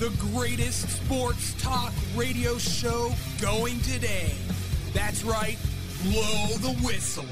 the greatest sports talk radio show going today. That's right, Blow the Whistle.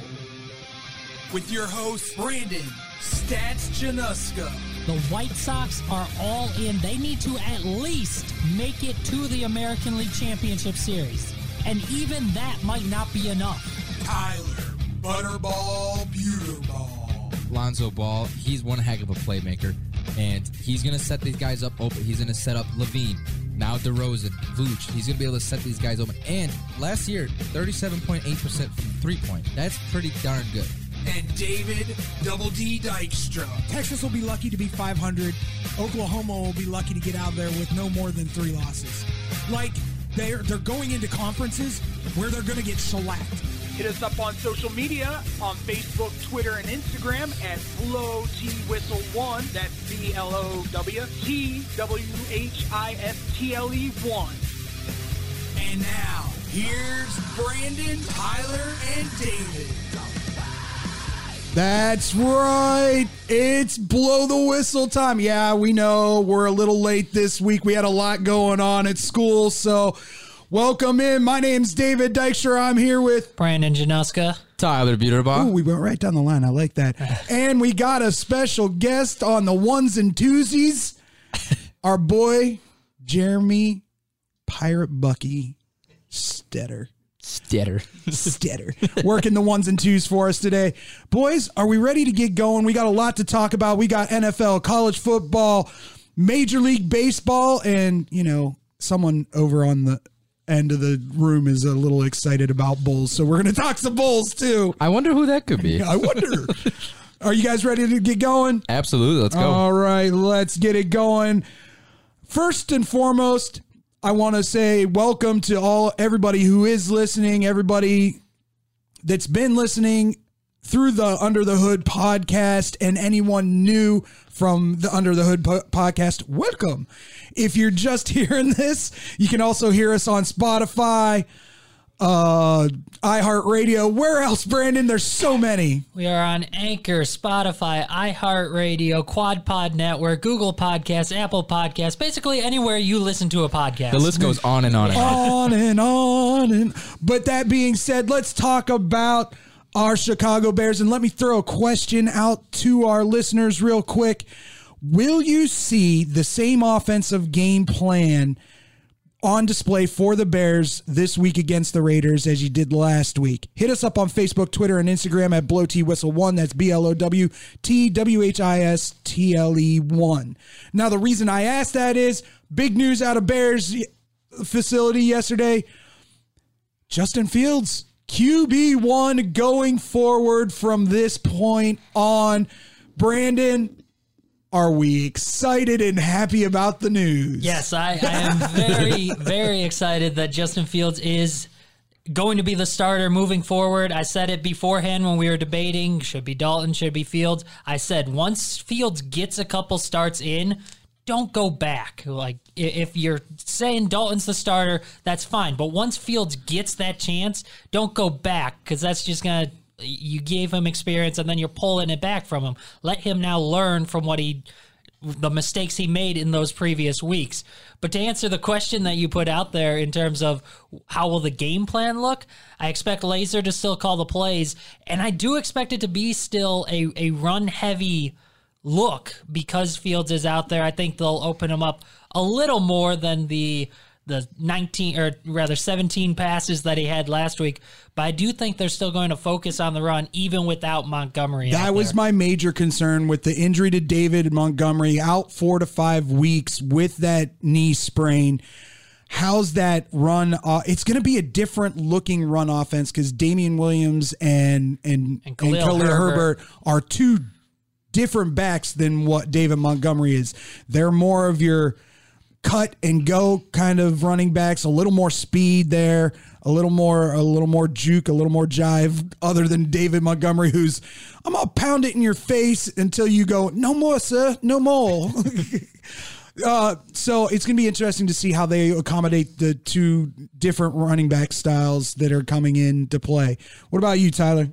With your host, Brandon Stats Januska. The White Sox are all in. They need to at least make it to the American League Championship Series. And even that might not be enough. Tyler Butterball Buterball. Lonzo Ball, he's one heck of a playmaker. And he's going to set these guys up open. He's going to set up LaVine, now DeRozan, Vooch. He's going to be able to set these guys open. And last year, 37.8% from three point. That's pretty darn good. And David Double D Dykstra. Texas will be lucky to be 500. Oklahoma will be lucky to get out there with no more than three losses. Like they're they're going into conferences where they're going to get shellacked. Hit us up on social media on Facebook, Twitter, and Instagram at Blow T Whistle One. That's B L O W T W H I S T L E One. And now, here's Brandon, Tyler, and David. That's right. It's blow the whistle time. Yeah, we know we're a little late this week. We had a lot going on at school, so welcome in. My name's David Dykstra. I'm here with Brandon Januska. Tyler Ooh, we went right down the line. I like that. and we got a special guest on the ones and twosies. Our boy, Jeremy Pirate Bucky Stetter. Stetter. Stetter working the ones and twos for us today. Boys, are we ready to get going? We got a lot to talk about. We got NFL, college football, Major League Baseball, and, you know, someone over on the end of the room is a little excited about Bulls. So we're going to talk some Bulls too. I wonder who that could be. I wonder. Are you guys ready to get going? Absolutely. Let's go. All right, let's get it going. First and foremost, I want to say welcome to all everybody who is listening, everybody that's been listening through the Under the Hood podcast and anyone new from the Under the Hood po- podcast, welcome. If you're just hearing this, you can also hear us on Spotify, uh iHeartRadio. Where else, Brandon? There's so many. We are on Anchor, Spotify, iHeartRadio, Quad Pod Network, Google Podcasts, Apple Podcasts, basically anywhere you listen to a podcast. the list goes on and on and on. on and on and but that being said let's talk about our chicago bears and let me throw a question out to our listeners real quick will you see the same offensive game plan on display for the Bears this week against the Raiders as you did last week. Hit us up on Facebook, Twitter, and Instagram at Blow T Whistle One. That's B L O W T W H I S T L E One. Now, the reason I asked that is big news out of Bears facility yesterday. Justin Fields, QB1 going forward from this point on. Brandon, are we excited and happy about the news? Yes, I, I am very, very excited that Justin Fields is going to be the starter moving forward. I said it beforehand when we were debating should be Dalton, should be Fields. I said once Fields gets a couple starts in, don't go back. Like if you're saying Dalton's the starter, that's fine. But once Fields gets that chance, don't go back because that's just gonna you gave him experience and then you're pulling it back from him. Let him now learn from what he the mistakes he made in those previous weeks. But to answer the question that you put out there in terms of how will the game plan look, I expect Lazor to still call the plays, and I do expect it to be still a, a run heavy look because Fields is out there. I think they'll open him up a little more than the the 19 or rather 17 passes that he had last week. But I do think they're still going to focus on the run even without Montgomery. That was my major concern with the injury to David Montgomery out four to five weeks with that knee sprain. How's that run? Uh, it's going to be a different looking run offense because Damien Williams and and, and Khalil Khalil, Herbert. Herbert are two different backs than what David Montgomery is. They're more of your cut and go kind of running backs, a little more speed there, a little more a little more juke, a little more jive other than David Montgomery who's I'm to pound it in your face until you go no more sir, no more. Uh, so it's going to be interesting to see how they accommodate the two different running back styles that are coming into play. What about you, Tyler?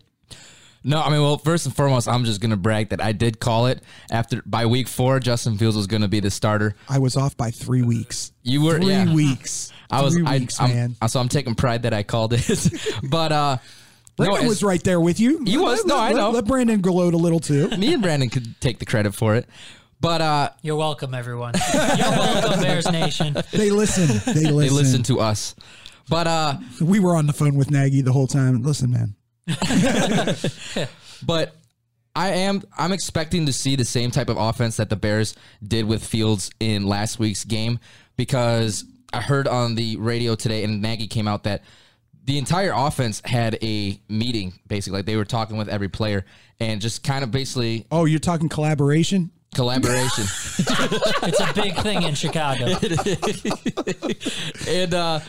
No, I mean, well, first and foremost, I'm just gonna brag that I did call it after by week four. Justin Fields was gonna be the starter. I was off by three weeks. You were three yeah. weeks. I was. three I, weeks, I'm- man. So I'm taking pride that I called it. but uh, no, Brandon as- was right there with you. He was. Let- No, let- I know. Let, let Brandon gloat a little too. me and Brandon could take the credit for it. But uh, You're welcome, everyone. You're welcome, Bears Nation. They listen. They listen. they listen to us. But uh, We were on the phone with Nagy the whole time. Listen, man. but I am I'm expecting to see the same type of offense that the Bears did with Fields in last week's game because I heard on the radio today and Nagy came out that the entire offense had a meeting basically like they were talking with every player and just kind of basically Oh, you're talking collaboration? collaboration It's a big thing in Chicago. and uh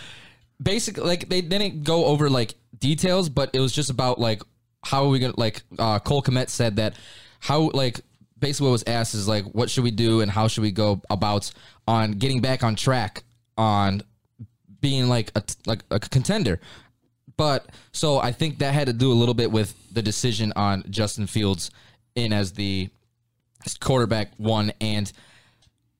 basically like they didn't go over like details but it was just about like how are we gonna like uh cole Kmet said that how like basically what was asked is like what should we do and how should we go about on getting back on track on being like a like a contender but so i think that had to do a little bit with the decision on justin fields in as the quarterback one and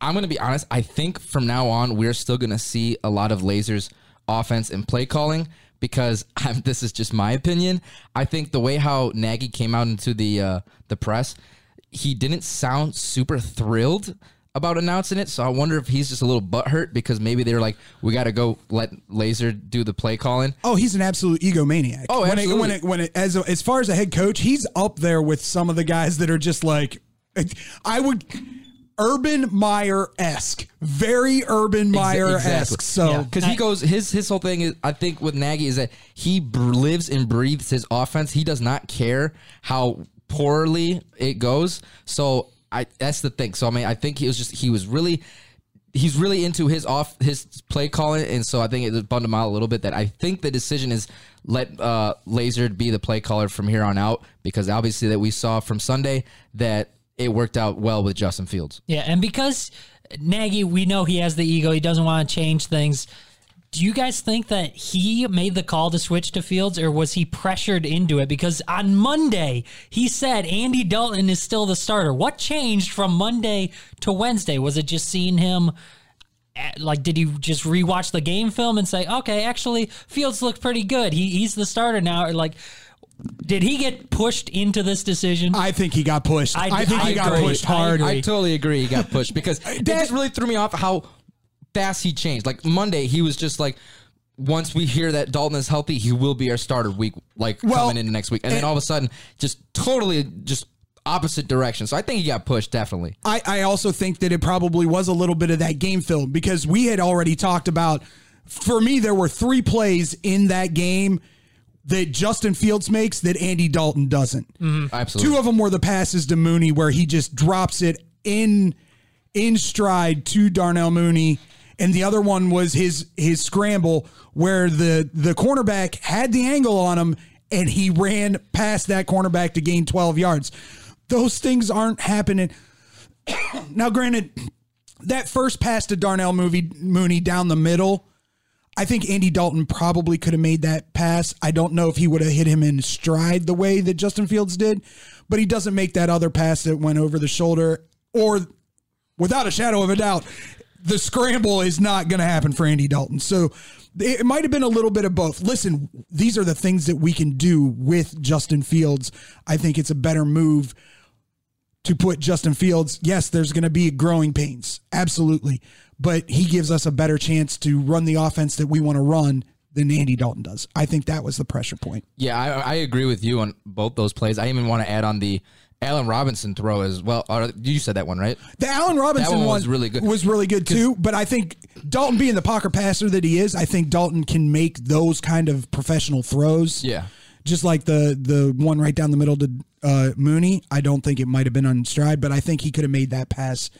I'm going to be honest. I think from now on, we're still going to see a lot of Lazor's offense and play calling because I'm, this is just my opinion. I think the way how Nagy came out into the uh, the press, he didn't sound super thrilled about announcing it. So I wonder if he's just a little butthurt because maybe they were like, we got to go let Lazor do the play calling. Oh, he's an absolute egomaniac. Oh, when absolutely. It, when it, when it, as as far as a head coach, he's up there with some of the guys that are just like, I would. Urban Meyer esque, very Urban Meyer esque. So Yeah. because he goes his his whole thing is I think with Nagy is that he br- lives and breathes his offense. He does not care how poorly it goes. So I that's the thing. So I mean I think he was just he was really he's really into his off his play calling, and so I think it bummed him out a little bit. That I think the decision is let uh, Lazor be the play caller from here on out because obviously that we saw from Sunday that it worked out well with Justin Fields. Yeah, and because Nagy, we know he has the ego, he doesn't want to change things. Do you guys think that he made the call to switch to Fields or was he pressured into it? Because on Monday, he said Andy Dalton is still the starter. What changed from Monday to Wednesday? Was it just seeing him? at- Like, did he just rewatch the game film and say, okay, actually, Fields looked pretty good. He, he's the starter now. Or like, did he get pushed into this decision? I think he got pushed. I- I, think I he got pushed hard. agree. I totally agree. He got pushed because it just really threw me off how fast he changed. Like Monday, he was just like, once we hear that Dalton is healthy, he will be our starter week, like Well, coming into next week. And then all of a sudden, just totally just opposite direction. So I think he got pushed definitely. I, I also think that it probably was a little bit of that game film because we had already talked about. For me, there were three plays in that game that Justin Fields makes that Andy Dalton doesn't. Mm-hmm. Absolutely. Two of them were the passes to Mooney where he just drops it in in stride to Darnell Mooney, and the other one was his his scramble where the the cornerback had the angle on him and he ran past that cornerback to gain 12 yards. Those things aren't happening. now, granted, that first pass to Darnell Mooney, Mooney down the middle, I think Andy Dalton probably could have made that pass. I don't know if he would have hit him in stride the way that Justin Fields did, but he doesn't make that other pass that went over the shoulder or without a shadow of a doubt, the scramble is not going to happen for Andy Dalton. So it might have been a little bit of both. Listen, these are the things that we can do with Justin Fields. I think it's a better move to put Justin Fields. Yes, there's going to be growing pains. Absolutely. But he gives us a better chance to run the offense that we want to run than Andy Dalton does. I think that was the pressure point. Yeah, I, I agree with you on both those plays. I even want to add on the Allen Robinson throw as well. Or you said that one, right? The Allen Robinson That one one was really good. Was really good too. But I think Dalton being the pocket passer that he is, I think Dalton can make those kind of professional throws. Yeah. Just like the the one right down the middle to uh, Mooney. I don't think it might have been on stride, but I think he could have made that pass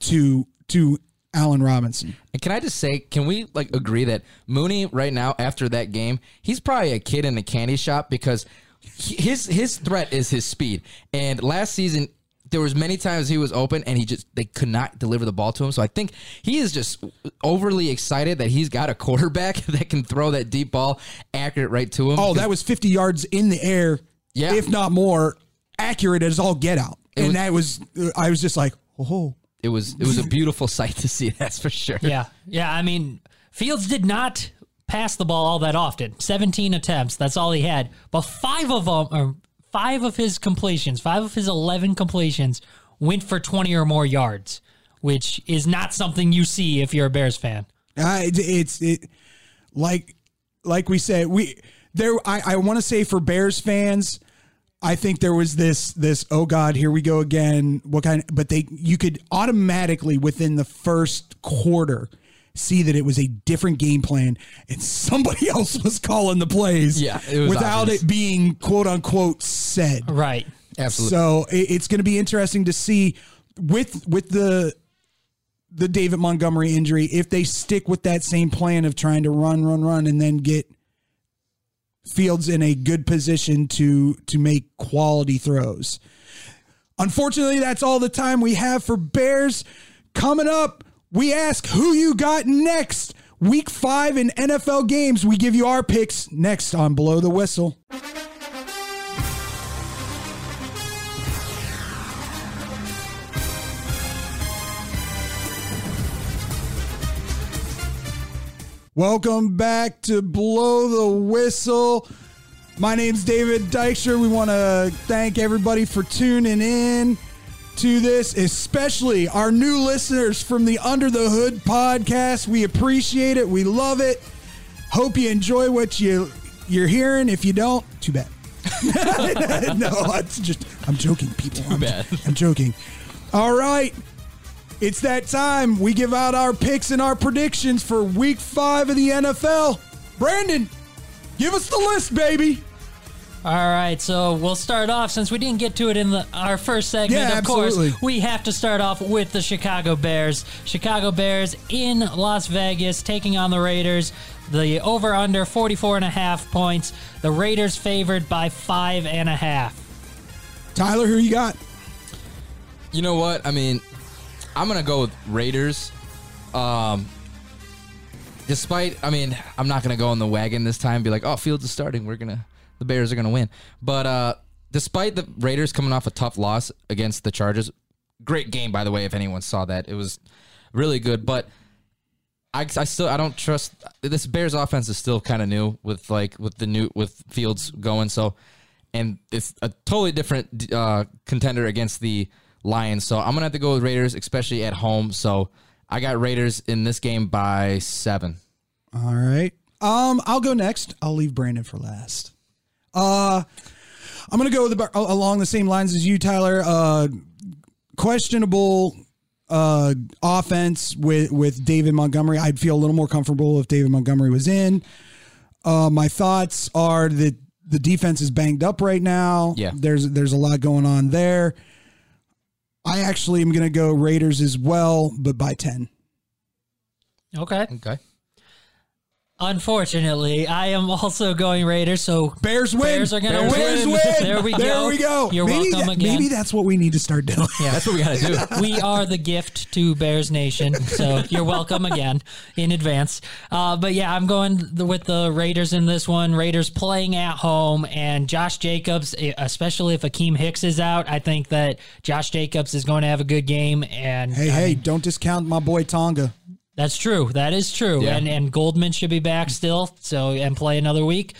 to to Allen Robinson. And can I just say, can we like agree that Mooney right now after that game, he's probably a kid in a candy shop because his his threat is his speed. And last season there was many times he was open and he just they could not deliver the ball to him. So I think he is just overly excited that he's got a quarterback that can throw that deep ball accurate right to him. Oh, that was 50 yards in the air Yeah. if not more, accurate as all get out. and was- that was, I was just like, oh, It was it was a beautiful sight to see. That's for sure. Yeah. Yeah. I mean, Fields did not pass the ball all that often. 17 attempts. That's all he had. But five of them, or five of his completions, five of his 11 completions went for 20 or more yards, which is not something you see if you're a Bears fan. Uh, it, it's it like like we said we there I, I want to say for Bears fans I think there was this this oh god here we go again what kind but they you could automatically within the first quarter see that it was a different game plan and somebody else was calling the plays Yeah, it without obvious. it being quote unquote said Right. Absolutely. so it, it's going to be interesting to see with with the the David Montgomery injury if they stick with that same plan of trying to run, run, run, and then get Fields in a good position to to make quality throws. Unfortunately, that's all the time we have for Bears. Coming up, we ask who you got next. Week five in NFL games. We give you our picks next on Blow the Whistle. Welcome back to Blow the Whistle. My name's David Dykstra. We want to thank everybody for tuning in to this, especially our new listeners from the Under the Hood podcast. We appreciate it. We love it. Hope you enjoy what you you're hearing. If you don't, too bad. no, it's just I'm joking, people. I'm, bad. I'm joking. All right. It's that time. We give out our picks and our predictions for week five of the NFL. Brandon, give us the list, baby. All right, so we'll start off since we didn't get to it in the, our first segment. Yeah, of course, absolutely. we have to start off with the Chicago Bears. Chicago Bears in Las Vegas taking on the Raiders. The over under 44 and a half points. The Raiders favored by five and a half. Tyler, who you got? You know what? I mean, I'm gonna go with Raiders. Um, despite, I mean, I'm not gonna go on the wagon this time. And be like, oh, Fields is starting. We're gonna, the Bears are gonna win. But uh, despite the Raiders coming off a tough loss against the Chargers, great game by the way. If anyone saw that, it was really good. But I, I still I don't trust this Bears offense is still kind of new with like with the new with Fields going so and it's a totally different uh, contender against the Lions so I'm gonna have to go with Raiders especially at home so I got Raiders in this game by seven All right. Um, I'll go next. I'll leave Brandon for last. Uh, I'm gonna go with the, along the same lines as you, Tyler. Uh, questionable uh offense with with David Montgomery. I'd feel a little more comfortable if David Montgomery was in. Uh, my thoughts are that the defense is banged up right now. Yeah. there's there's a lot going on there. I actually am gonna go Raiders as well, but by ten. Okay. okay Unfortunately, I am also going Raiders, so Bears win. Bears are gonna Bears win. win. There we go. There we go. You're maybe welcome that- again. Maybe that's what we need to start doing. Yeah. that's what we gotta do we are the gift to Bears Nation, so you're welcome again in advance. Uh, but yeah, I'm going th- with the Raiders in this one. Raiders playing at home, and Josh Jacobs, especially if Akiem Hicks is out, I think that Josh Jacobs is going to have a good game. And Hey, I hey, mean, don't discount my boy Tonga. That's true. That is true. Yeah. And and Goldman should be back still, so and play another week.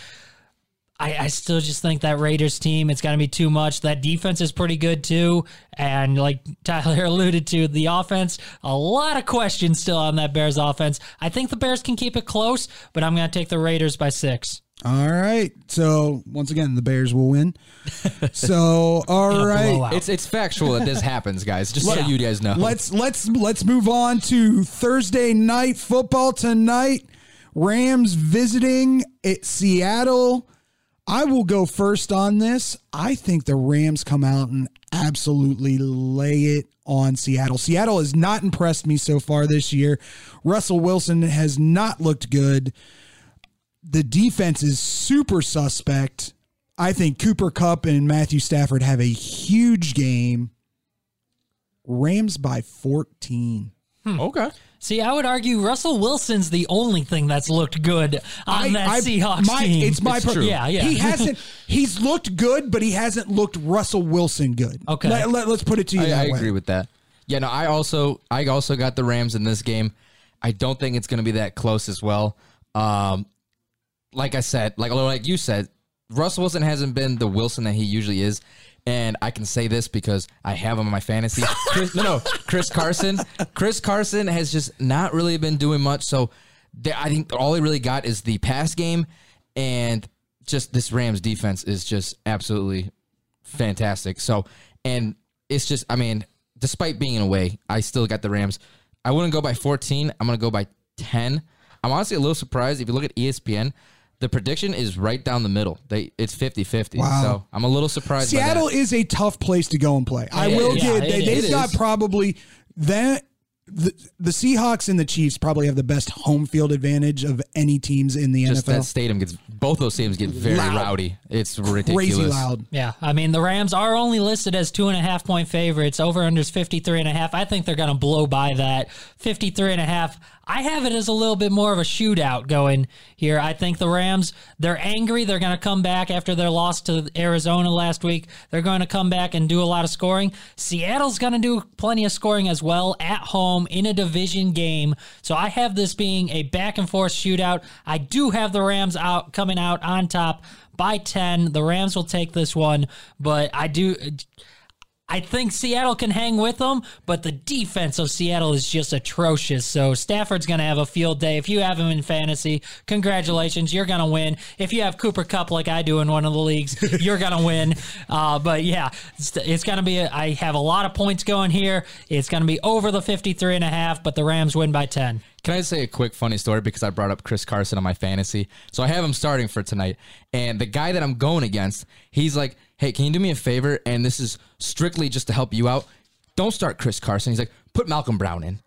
I, I still just think that Raiders team, it's going to be too much. That defense is pretty good too. And like Tyler alluded to, the offense, a lot of questions still on that Bears offense. I think the Bears can keep it close, but I'm going to take the Raiders by six. All right. So once again, the Bears will win. So all a right. blowout. it's it's factual that this happens guys just so you guys know Let's let's let's move on to Thursday night football tonight. Rams visiting at Seattle. I will go first on this. I think the Rams come out and absolutely lay it on Seattle. Seattle has not impressed me so far this year. Russell Wilson has not looked good. The defense is super suspect. I think Cooper Kupp and Matthew Stafford have a huge game. Rams by 14. Okay. See, I would argue Russell Wilson's the only thing that's looked good on that Seahawks my, team. It's my It's per- true. Yeah, yeah. He hasn't. He's looked good, but he hasn't looked Russell Wilson good. Okay. Let, us put it to you I, that I way. agree with that. Yeah, no, I also I also got the Rams in this game. I don't think it's going to be that close as well. Um, like I said, like like you said, Russell Wilson hasn't been the Wilson that he usually is. And I can say this because I have him in my fantasy. Chris, no, no, Chris Carson. Chris Carson has just not really been doing much. So they, I think all he really got is the pass game, and just this Rams defense is just absolutely fantastic. So, and it's just, I mean, despite being away, I still got the Rams. I wouldn't go by 14. I'm going to go by 10. I'm honestly a little surprised. If you look at ESPN, the prediction is right down the middle. They It's 50 50. Wow. So I'm a little surprised. Seattle is a tough place to go and play. I It will is. give. Yeah, They, it they've is. got probably that. The, the Seahawks and the Chiefs probably have the best home field advantage of any teams in the Just NFL. that stadium gets, both those stadiums get very Loud. rowdy. It's ridiculous. Crazy loud. Yeah, I mean the Rams are only listed as two and a half point favorites. Over unders 53 and a half. I think they're going to blow by that 53 and a half. I have it as a little bit more of a shootout going here. I think the Rams, they're angry. They're going to come back after their loss to Arizona last week. They're going to come back and do a lot of scoring. Seattle's going to do plenty of scoring as well at home in a division game. So I have this being a back and forth shootout. I do have the Rams out coming out on top by 10. The Rams will take this one, but I do I think Seattle can hang with them, but the defense of Seattle is just atrocious. So Stafford's going to have a field day. If you have him in fantasy, congratulations, you're going to win. If you have Cooper Kupp like I do in one of the leagues, you're going to win. Uh, but yeah, it's, it's going to be, a, I have a lot of points going here. It's going to be over the 53 and a half, but the Rams win by 10. Can I say a quick funny story because I brought up Chris Carson on my fantasy? So I have him starting for tonight, and the guy that I'm going against, he's like, "Hey, can you do me a favor?" And this is strictly just to help you out. Don't start Chris Carson. He's like, "Put Malcolm Brown in."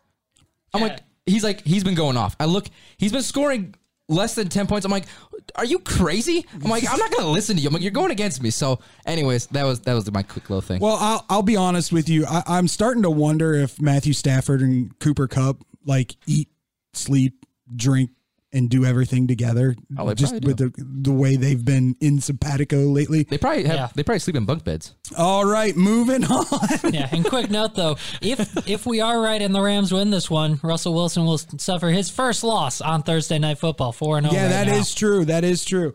I'm like, he's like, he's been going off. I look, he's been scoring less than ten points. I'm like, are you crazy? I'm like, I'm not gonna listen to you. I'm like, you're going against me. So, anyways, that was that was my quick little thing. Well, I'll, I'll be honest with you. I, I'm starting to wonder if Matthew Stafford and Cooper Kupp like eat, sleep, drink, and do everything together. Oh, they just probably with the the way they've been in simpatico lately. they probably have, Yeah. they probably sleep in bunk beds. All right, moving on. Yeah, and quick note though, if if we are right and the Rams win this one, Russell Wilson will suffer his first loss on Thursday Night Football, four and zero. Yeah, that right is true. That is true.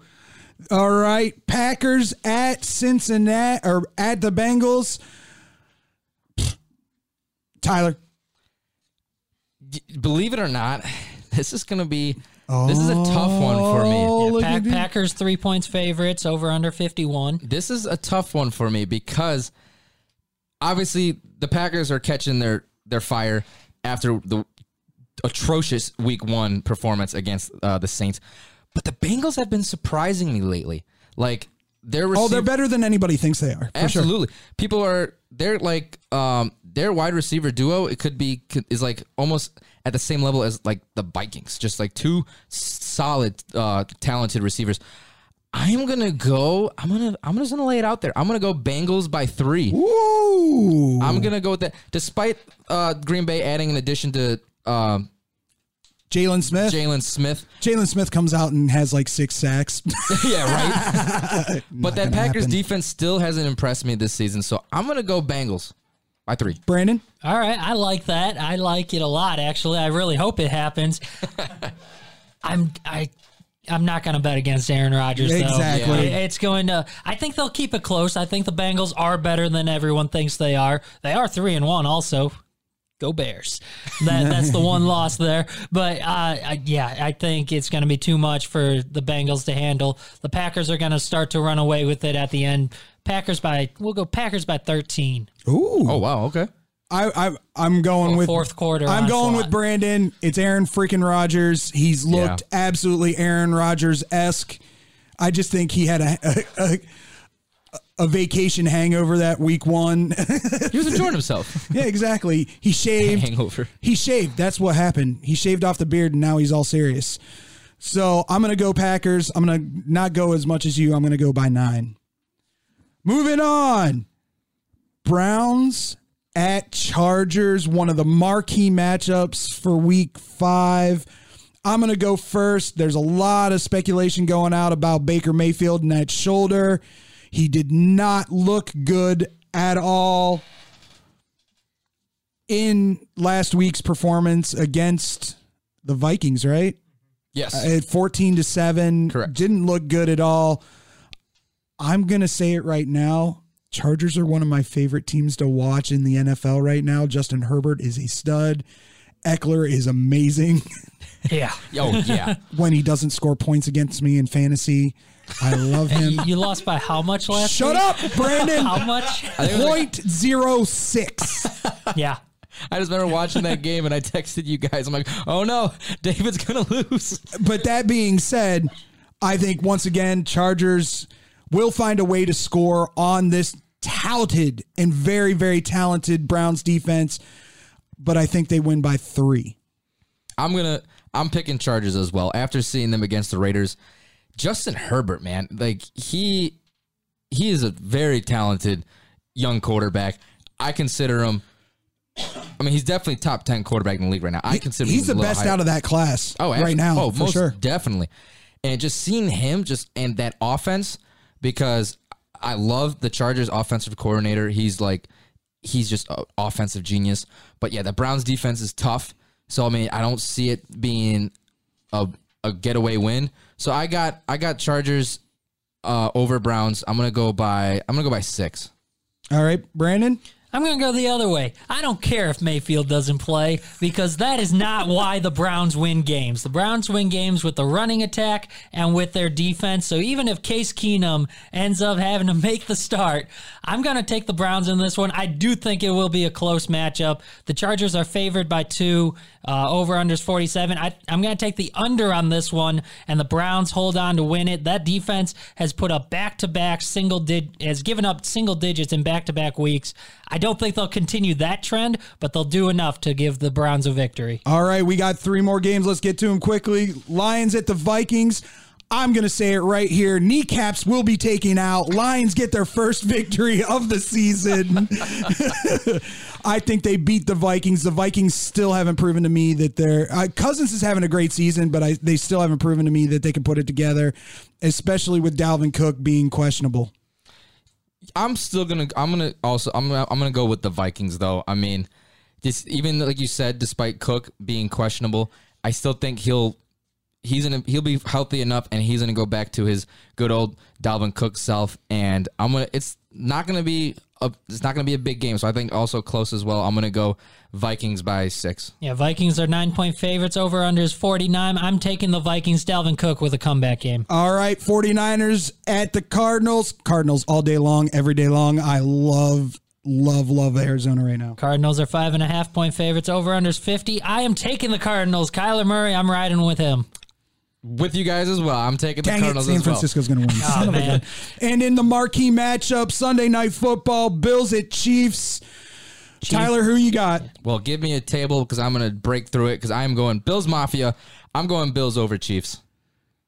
All right, Packers at Cincinnati or at the Bengals. Tyler, believe it or not, this is going to be this is a tough one for me. Oh, look Pack. Packers three points favorites over under fifty one. This is a tough one for me because obviously the Packers are catching their their fire after the atrocious Week One performance against uh, the Saints, but the Bengals have been surprising me lately. Like they're Oh, they're better than anybody thinks they are. For sure. Absolutely. People are they're like um their wide receiver duo it could be is like almost at the same level as like the Vikings. Just like two solid uh talented receivers. I'm going to go I'm to I'm just going to lay it out there. I'm going to go Bengals by 3. Ooh. I'm going to go with that despite uh Green Bay adding an addition to um Jalen Smith. Jalen Smith. Jalen Smith comes out and has like six sacks. yeah, right. but that Packers happen. defense still hasn't impressed me this season, so I'm going to go Bengals by 3. Brandon, All right, I like that. I like it a lot. Actually, I really hope it happens. I'm I. I'm not going to bet against Aaron Rodgers. Though. Exactly. It- It's going to. I think they'll keep it close. I think the Bengals are better than everyone thinks they are. They are three and one. Also, go Bears. That that's the one loss there. But uh, I, yeah, I think it's going to be too much for the Bengals to handle. The Packers are going to start to run away with it at the end. Packers by we'll go Packers by 13. ooh, Oh wow, okay. I, I I'm going with fourth quarter I'm going onslaught. with Brandon. It's Aaron freaking Rodgers. He's looked Yeah. absolutely Aaron Rodgers esque. I just think he had a, a, a a vacation hangover that week one. He was enjoying himself. yeah, exactly. He shaved. Hangover. He shaved. That's what happened. He shaved off the beard and now he's all serious. So I'm gonna go Packers. I'm gonna not go as much as you. I'm gonna go by nine. Moving on. Browns at Chargers, one of the marquee matchups for week five. I'm going to go first. There's a lot of speculation going out about Baker Mayfield and that shoulder. He did not look good at all in last week's performance against the Vikings, right? Yes. Uh, at 14 to 7. Correct. Didn't look good at all. I'm going to say it right now. Chargers are one of my favorite teams to watch in the NFL right now. Justin Herbert is a stud. Ekeler is amazing Yeah. oh yeah. when he doesn't score points against me in fantasy. I love him. You lost by how much last year? Shut week? up, Brandon. How much? Point zero six. yeah. I just remember watching that game and I texted you guys. I'm like, oh no, David's gonna lose. But that being said, I think once again, Chargers will find a way to score on this touted and very, very talented Browns defense. But I think they win by three. I'm gonna I'm picking Chargers as well. After seeing them against the Raiders, Justin Herbert, man, like he he is a very talented young quarterback. I consider him. I mean, he's definitely top ten quarterback in the league right now. I consider him He's the best higher. out of that class Oh, right now, Oh, for sure. definitely. And just seeing him just and that offense because I love the Chargers offensive coordinator. He's like he's just an offensive genius. But yeah, the Browns defense is tough. So I mean, I don't see it being a a getaway win. So I got I got Chargers uh, over Browns. I'm gonna go by I'm gonna go by six. All right, Brandon. I'm going to go the other way. I don't care if Mayfield doesn't play because that is not why the Browns win games. The Browns win games with the running attack and with their defense. So even if Case Keenum ends up having to make the start, I'm going to take the Browns in this one. I do think it will be a close matchup. The Chargers are favored by two. Uh, over unders 47. I, I'm going to take the under on this one, and the Browns hold on to win it. That defense has put up back to back single dig has given up single digits in back to back weeks. I don't think they'll continue that trend, but they'll do enough to give the Browns a victory. All right, we got three more games. Let's get to them quickly. Lions at the Vikings. I'm going to say it right here. Kneecaps will be taken out. Lions get their first victory of the season. I think they beat the Vikings. The Vikings still haven't proven to me that they're. Uh, Cousins is having a great season, but I, they still haven't proven to me that they can put it together, especially with Dalvin Cook being questionable. I'm still gonna. I'm gonna also. I'm gonna. I'm gonna go with the Vikings though. I mean, this even like you said, despite Cook being questionable, I still think he'll. He's gonna. He'll be healthy enough, and he's gonna go back to his good old Dalvin Cook self. And I'm gonna. It's not gonna be. A, it's not gonna be a big game. So I think also close as well. I'm gonna go Vikings by six. Yeah, Vikings are nine point favorites. Over unders 49. I'm taking the Vikings. Dalvin Cook with a comeback game. All right, 49ers at the Cardinals. Cardinals all day long, every day long. I love, love, love Arizona right now. Cardinals are five and a half point favorites. Over unders 50. I am taking the Cardinals. Kyler Murray, I'm riding with him. With you guys as well. I'm taking the Dang it, Cardinals San as well. Francisco's going to win. Oh, Son of a man. gun. And in the marquee matchup, Sunday night football, Bills at Chiefs. Tyler, who you got? Well, give me a table because I'm gonna break through it because I am going Bills Mafia. I'm going Bills over Chiefs.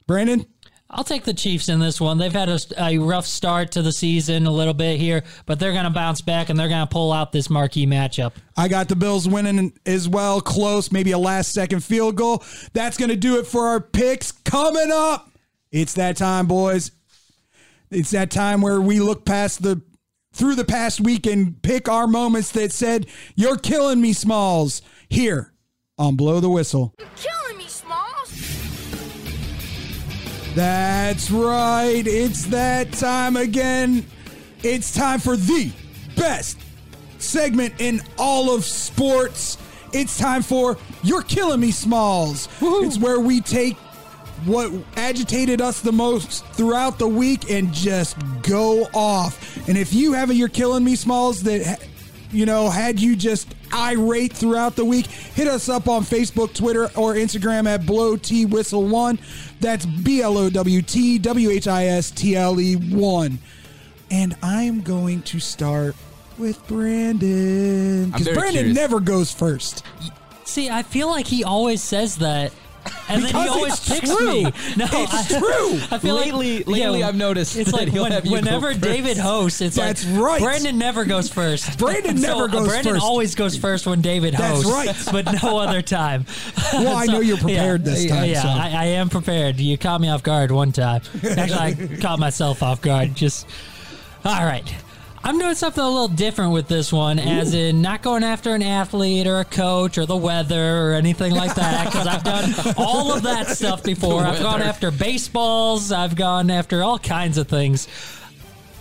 Brandon? I'll take the Chiefs in this one. They've had a, a rough start to the season a little bit here, but they're going to bounce back and they're going to pull out this marquee matchup. I got the Bills winning as well. Close, maybe a last second field goal. That's going to do it for our picks. Coming up, it's that time, boys. It's that time where we look past the through the past week and pick our moments that said, You're killing me, Smalls, here on Blow the Whistle. killing That's right. It's that time again. It's time for the best segment in all of sports. It's time for You're Killing Me Smalls. It's where we take what agitated us the most throughout the week and just go off. And if you have a You're Killing Me Smalls that, you know, had you just irate throughout the week, hit us up on Facebook, Twitter, or Instagram at Blow T Whistle One. That's B L O W T W H I S T L E 1. And I'm going to start with Brandon. Because Brandon curious. never goes first. See, I feel like he always says that and then he always picks true. me. No, It's I, true. I feel Lately- like lately I've noticed it's that like he'll when- have you go whenever. David hosts, it's That's like right. Brandon never goes first. Brandon So, never uh, goes Brandon first. always goes first when David That's hosts, right. but no other time. Well, I know you're prepared this time, Yeah, so. I, I am prepared. You caught me off guard one time. Actually, I caught myself off guard. Just all right. I'm doing something a little different with this one, as in not going after an athlete or a coach or the weather or anything like that, because I've done all of that stuff before. I've gone after baseballs, I've gone after all kinds of things.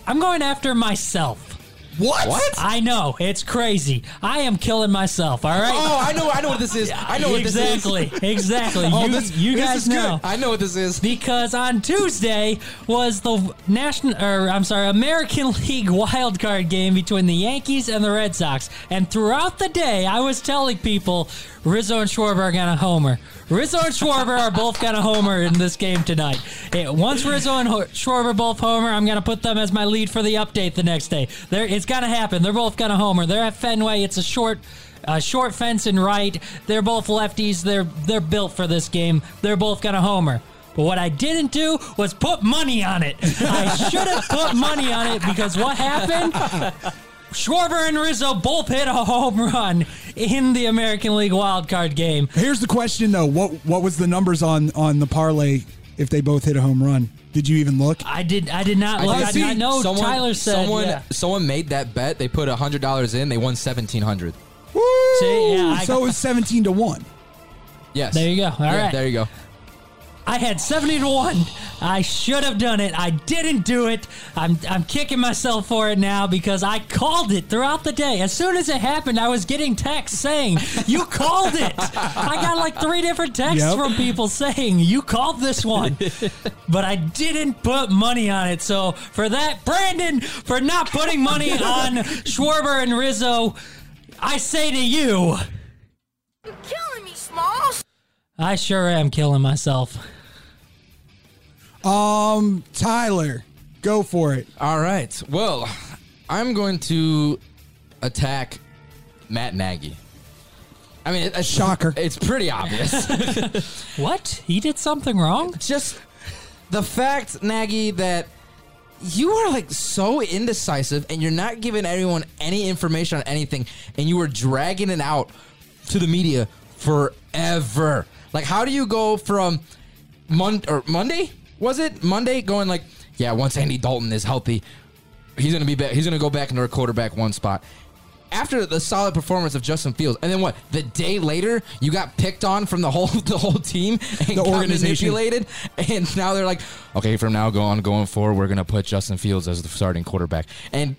I'm going after myself. What? What? I know it's crazy. I am killing myself. All right. Oh, I know. I know what this is. I know what this is. exactly, exactly. Oh, you this, you this guys is good. know I know what this is. because on Tuesday was the national, or I'm sorry, American League wild card game between the Yankees and the Red Sox. And throughout the day, I was telling people Rizzo and Schwarber are gonna homer. Rizzo and Schwarber are both gonna homer in this game tonight. It- once Rizzo and Ho- Schwarber both homer, I'm gonna put them as my lead for the update the next day. They're, it's gonna happen. They're both gonna homer. They're at Fenway. It's a short. Uh, short fence and right. They're both lefties. They're they're built for this game. They're both gonna homer. But what I didn't do was put money on it. I should have put money on it because what happened? Schwarber and Rizzo both hit a home run in the American League wild card game. Here's the question though. What what was the numbers on on the parlay if they both hit a home run? Did you even look? I did. I did not look. I, did did not know. someone, Tyler said. someone, yeah. someone made that bet. They put hundred dollars in. They won seventeen hundred. Woo! See, yeah, I- so it was 17 to 1. Yes. There you go. All yeah, right. There you go. I had 70 to 1. I should have done it. I didn't do it. I'm, I'm kicking myself for it now because I called it throughout the day. As soon as it happened, I was getting texts saying, You called it. I got like three different texts Yep. from people saying, You called this one. but I didn't put money on it. So for that, Brandon, for not putting money on Schwarber and Rizzo, I say to you, You're killing me, Smalls. I sure am killing myself. Um Tyler, go for it. All right. Well, I'm going to attack Matt Nagy. I mean, it's Shocker. It's pretty obvious. What? He did something wrong? Just the fact, Nagy, that you are like so indecisive and you're not giving anyone any information on anything and you were dragging it out to the media forever. Like, how do you go from Mon- or Monday? Was it Monday going like, yeah, once Andy Dalton is healthy, he's gonna be back. He's gonna go back into a quarterback one spot. After the solid performance of Justin Fields, and then what? The day later, you got picked on from the whole the whole team and got organization. manipulated, and now they're like, okay, from now on going forward, we're gonna put Justin Fields as the starting quarterback. And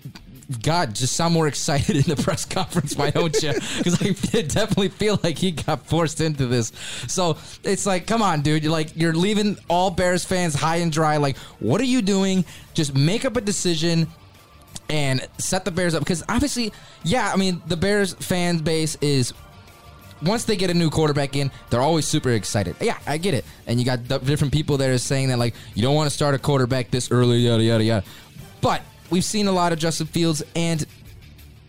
God, just sound more excited in the press conference, why don't you? Because I definitely feel like he got forced into this. So it's like, come on, dude. You're like, you're leaving all Bears fans high and dry. Like, what are you doing? Just make up a decision and set the Bears up. Because obviously, yeah, I mean, the Bears fan base is once they get a new quarterback in, they're always super excited. Yeah, I get it. And you got different people that are saying that like you don't want to start a quarterback this early, yada yada yada. But we've seen a lot of Justin Fields, and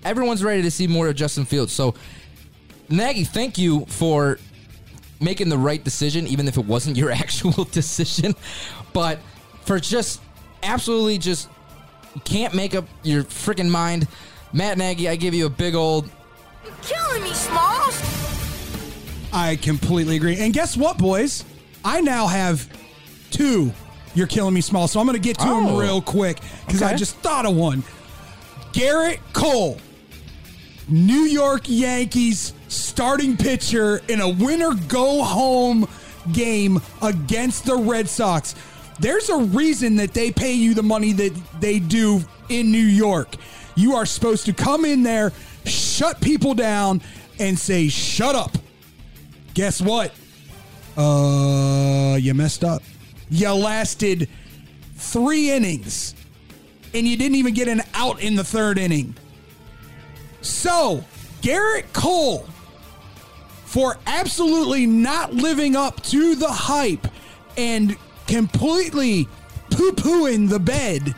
everyone's ready to see more of Justin Fields. So, Nagy, thank you for making the right decision, even if it wasn't your actual decision. But for just absolutely just can't make up your freaking mind, Matt Nagy, I give you a big old You're killing me, Smalls. I completely agree. And guess what, boys? I now have two. You're killing me small. So I'm going to get to Oh. real quick because I just thought of one. Gerrit Cole, New York Yankees starting pitcher in a winner go home game against the Red Sox. There's a reason that they pay you the money that they do in New York. You are supposed to come in there, shut people down, and say, shut up. Guess what? Uh, you messed up. You lasted three innings, and you didn't even get an out in the third inning. So, Gerrit Cole, for absolutely not living up to the hype and completely poo pooing the bed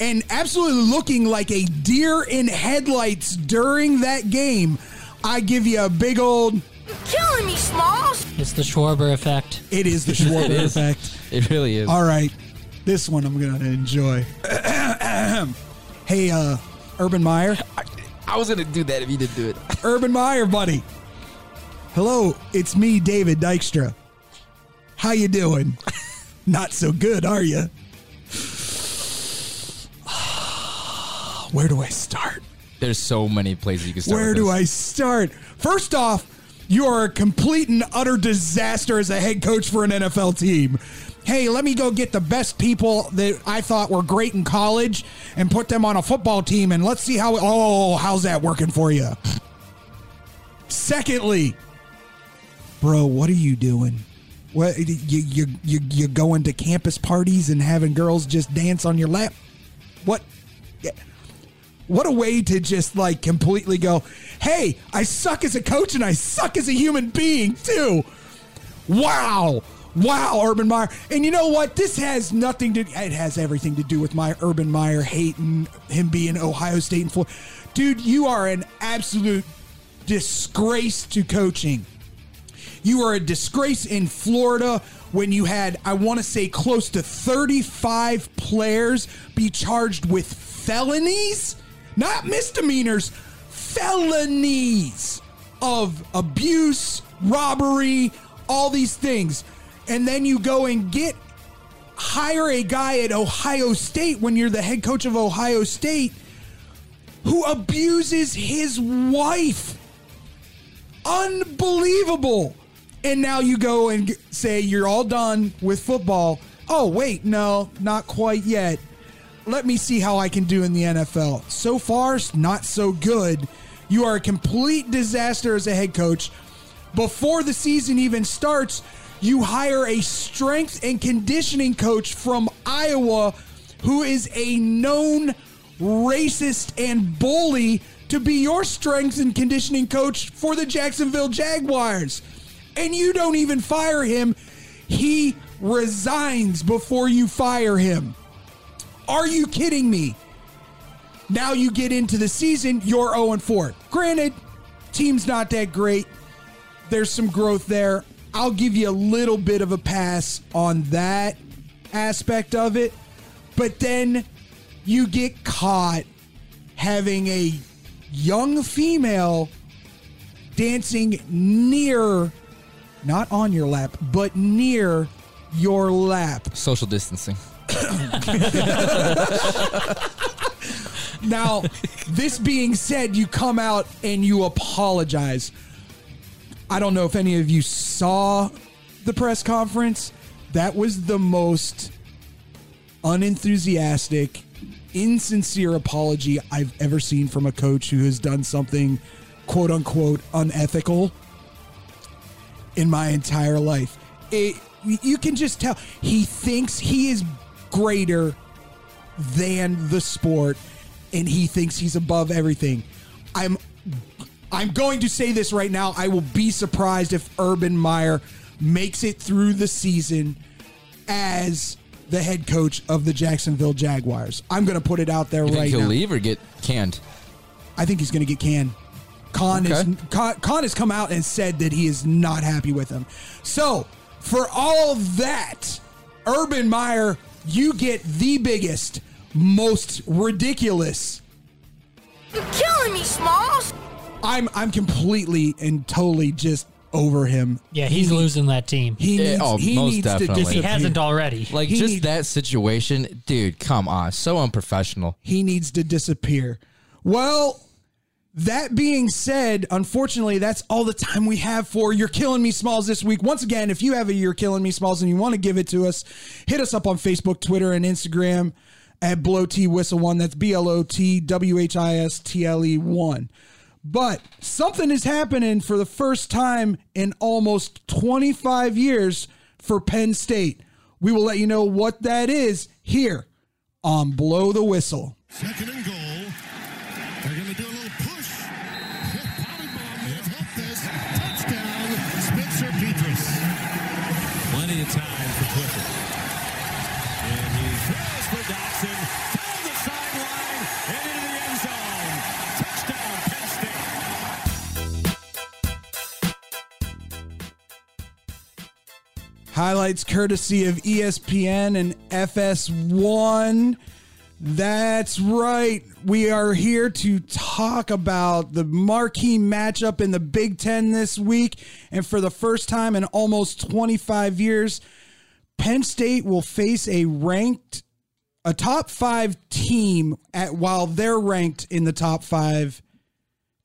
and absolutely looking like a deer in headlights during that game, I give you a big old killing me, Smalls. It's the Schwarber effect. It is the Schwarber effect. It really is. All right. This one I'm going to enjoy. hey, uh, Urban Meyer. I was gonna do that if you didn't do it. Urban Meyer, buddy. Hello, it's me, David Dykstra. How you doing? Not so good, are you? Where do I start? There's so many places you can start. Where with do. I start? First off, you are a complete and utter disaster as a head coach for an NFL team. Hey, let me go get the best people that I thought were great in college and put them on a football team and let's see how oh, how's that working for you? Secondly, bro, what are you doing? What you you you you going to campus parties and having girls just dance on your lap? What? What a way to just like completely go, hey, I suck as a coach and I suck as a human being too. Wow. Wow, Urban Meyer. And you know what? This has nothing to it has everything to do with my Urban Meyer hating him being Ohio State and Florida. Dude, you are an absolute disgrace to coaching. You are a disgrace in Florida when you had, I want to say, close to 35 players be charged with felonies, not misdemeanors, felonies of abuse, robbery, all these things. And then you go and get hire a guy at Ohio State when you're the head coach of Ohio State who abuses his wife unbelievable. And now you go and say you're all done with football. Oh, wait, no, not quite yet. Let me see how I can do in the NFL. So far, not so good. You are a complete disaster as a head coach. Before the season even starts, you hire a strength and conditioning coach from Iowa who is a known racist and bully to be your strength and conditioning coach for the Jacksonville Jaguars. And you don't even fire him. He resigns before you fire him. Are you kidding me? Now you get into the season, you're 0 4. Granted, team's not that great. There's some growth there. I'll give you a little bit of a pass on that aspect of it. But then you get caught having a young female dancing near, not on your lap, but near your lap. Social distancing. Now, this being said, you come out and you apologize. I don't know if any of you saw the press conference. That was the most unenthusiastic, insincere apology I've ever seen from a coach who has done something quote unquote unethical in my entire life. It, you can just tell he thinks he is greater than the sport and he thinks he's above everything. I'm I'm going to say this right now. I will be surprised if Urban Meyer makes it through the season as the head coach of the Jacksonville Jaguars. I'm going to put it out there You right he'll now. leave or get canned? I think he's going to get canned. Khan is Okay. Khan, Khan has come out and said that he is not happy with him. So, for all that, Urban Meyer, you get the biggest, most ridiculous. You're killing me, Smalls. I'm I'm completely and totally just over him. Yeah, he's He- losing that team. He Yeah, needs, oh, he most needs definitely. to If If disappear. he hasn't already. Like He just need- that situation, dude. Come on, so unprofessional. he needs to disappear. Well, that being said, unfortunately, that's all the time we have for You're Killing Me Smalls this week. Once again, if you have a You're Killing Me Smalls and you want to give it to us, hit us up on Facebook, Twitter, and Instagram at Blow T Whistle One. That's B L O T W H I S T L E 1. But something is happening for the first time in almost 25 years for Penn State. We will let you know what that is here on Blow the Whistle. Second Highlights courtesy of ESPN and FS1. That's right. We are here to talk about the marquee matchup in the Big Ten this week. And for the first time in almost 25 years, Penn State will face a ranked, a top five team at while they're ranked in the top five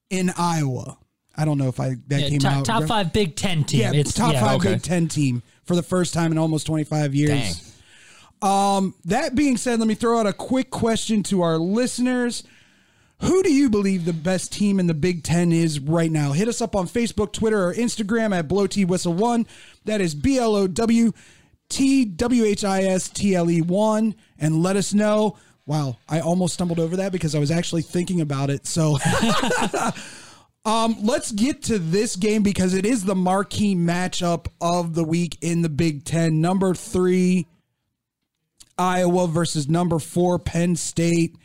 in Iowa. I don't know if I that Yeah, came top, out. top five Big Ten team. Yeah, it's top yeah, five okay. Big Ten team for the first time in almost 25 years. Dang. Um, that being said, let me throw out a quick question to our listeners. Who do you believe the best team in the Big Ten is right now? Hit us up on Facebook, Twitter, or Instagram at Blow T Whistle One. That is B L O W T W H I S T L E One, and let us know. Wow, I almost stumbled over that because I was actually thinking about it. So Um, let's get to this game because it is the marquee matchup of the week in the Big Ten. Number three, Iowa versus number four, Penn State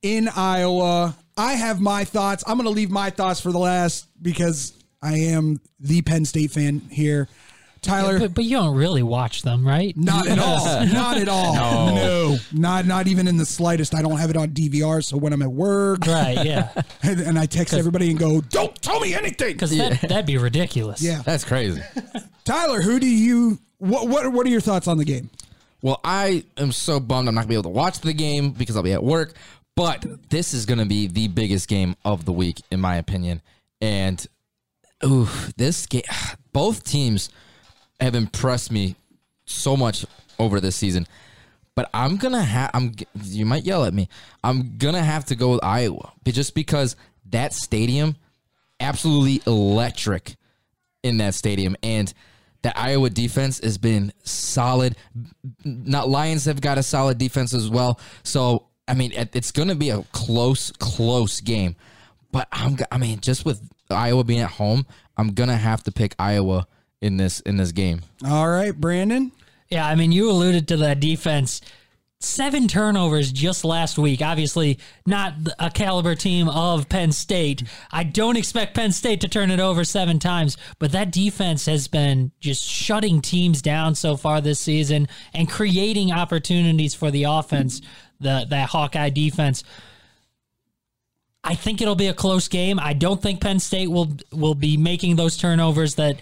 in Iowa. I have my thoughts. I'm going to leave my thoughts for the last because I am the Penn State fan here. Tyler, But, but you don't really watch them, right? not at all. Not at all. No. Not not even in the slightest. I don't have it on DVR, so when I'm at work Right, yeah. and, and I text everybody and go, "Don't tell me anything." Because that, that'd be ridiculous. Yeah. That's crazy. Tyler, who do you what what what are your thoughts on the game? Well, I am so bummed I'm not gonna be able to watch the game because I'll be at work. But this is gonna be the biggest game of the week, in my opinion. And ooh, this game, both teams have impressed me so much over this season. But I'm gonna have. I'm. You might yell at me. I'm gonna have to go with Iowa, just because that stadium, absolutely electric in that stadium, and that Iowa defense has been solid. Not Lions have got a solid defense as well. So I mean, it's going to be a close, close game. But I'm. I mean, just with Iowa being at home, I'm gonna have to pick Iowa in this in this game. All right, Brandon. Yeah, I mean, you alluded to that defense. Seven turnovers just last week. Obviously, not a caliber team of Penn State. I don't expect Penn State to turn it over seven times, but that defense has been just shutting teams down so far this season and creating opportunities for the offense, the that Hawkeye defense. I think it'll be a close game. I don't think Penn State will will be making those turnovers that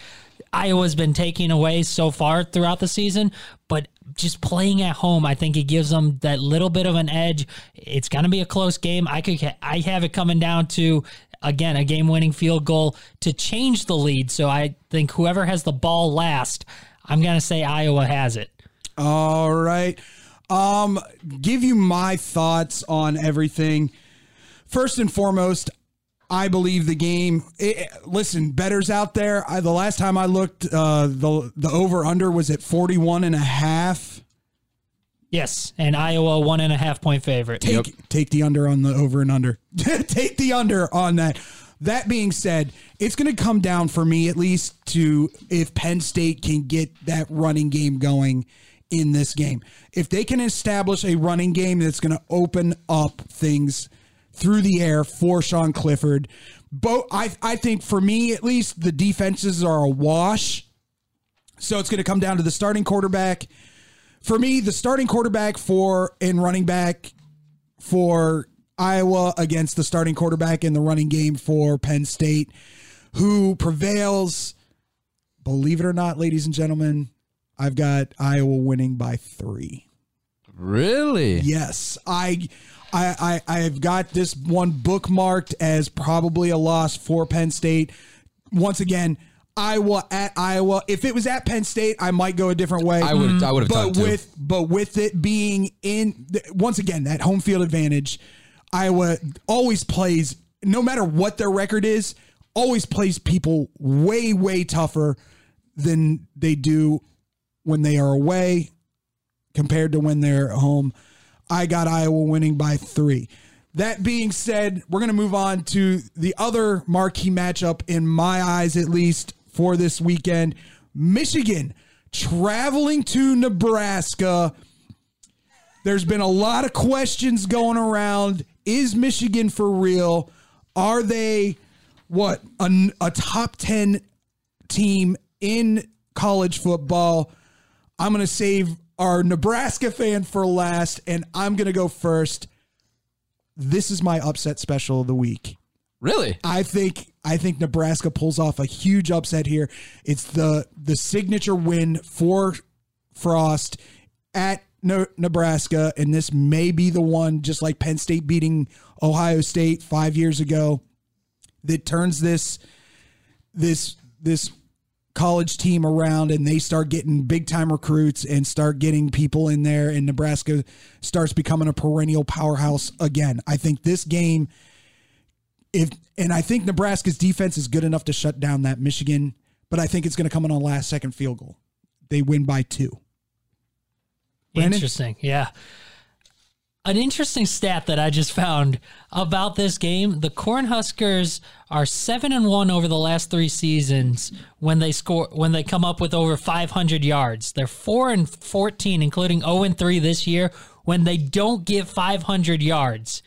Iowa's been taking away so far throughout the season, but just playing at home, I think it gives them that little bit of an edge. It's going to be a close game. I could I have it coming down to again a game-winning field goal to change the lead. So I think whoever has the ball last, I'm going to say Iowa has it. All right. Um, give you my thoughts on everything. First and foremost, I believe the game. It, listen, betters out there. I, the last time I looked, uh, the the over under was at 41 and a half. Yes, and Iowa one and a half point favorite. Take take the under on the over and under. take the under on that. That being said, it's going to come down for me at least to if Penn State can get that running game going in this game. If they can establish a running game that's going to open up things through the air for Sean Clifford, both I I think for me at least the defenses are a wash. So it's going to come down to the starting quarterback. For me, the starting quarterback for and running back for Iowa against the starting quarterback in the running game for Penn State, who prevails. Believe it or not, ladies and gentlemen, I've got Iowa winning by three. Really? Yes, I, I, I, I've got this one bookmarked as probably a loss for Penn State. Once again, Iowa at Iowa. If it was at Penn State, I might go a different way. I would. I would have but with but with it being in once again that home field advantage, Iowa always plays no matter what their record is, always plays people way way tougher than they do when they are away compared to when they're at home. I got Iowa winning by three. That being said, we're going to move on to the other marquee matchup, in my eyes at least, for this weekend. Michigan traveling to Nebraska. There's been a lot of questions going around. Is Michigan for real? Are they what a, a top 10 team in college football? I'm going to save our Nebraska fan for last, and I'm going to go first. This is my upset special of the week. Really? I think I think Nebraska pulls off a huge upset here. It's the the signature win for Frost at Ne- Nebraska, and this may be the one, just like Penn State beating Ohio State five years ago, that turns this this this college team around and they start getting big time recruits and start getting people in there and Nebraska starts becoming a perennial powerhouse again. I think this game if and I think Nebraska's defense is good enough to shut down that Michigan, but I think it's going to come in on last second field goal. They win by 2. Brandon? Interesting. Yeah. An interesting stat that I just found about this game: the Cornhuskers are seven and one over the last three seasons when they score when they come up with over 500 yards. They're four and 14, including 0 and three this year when they don't get 500 yards.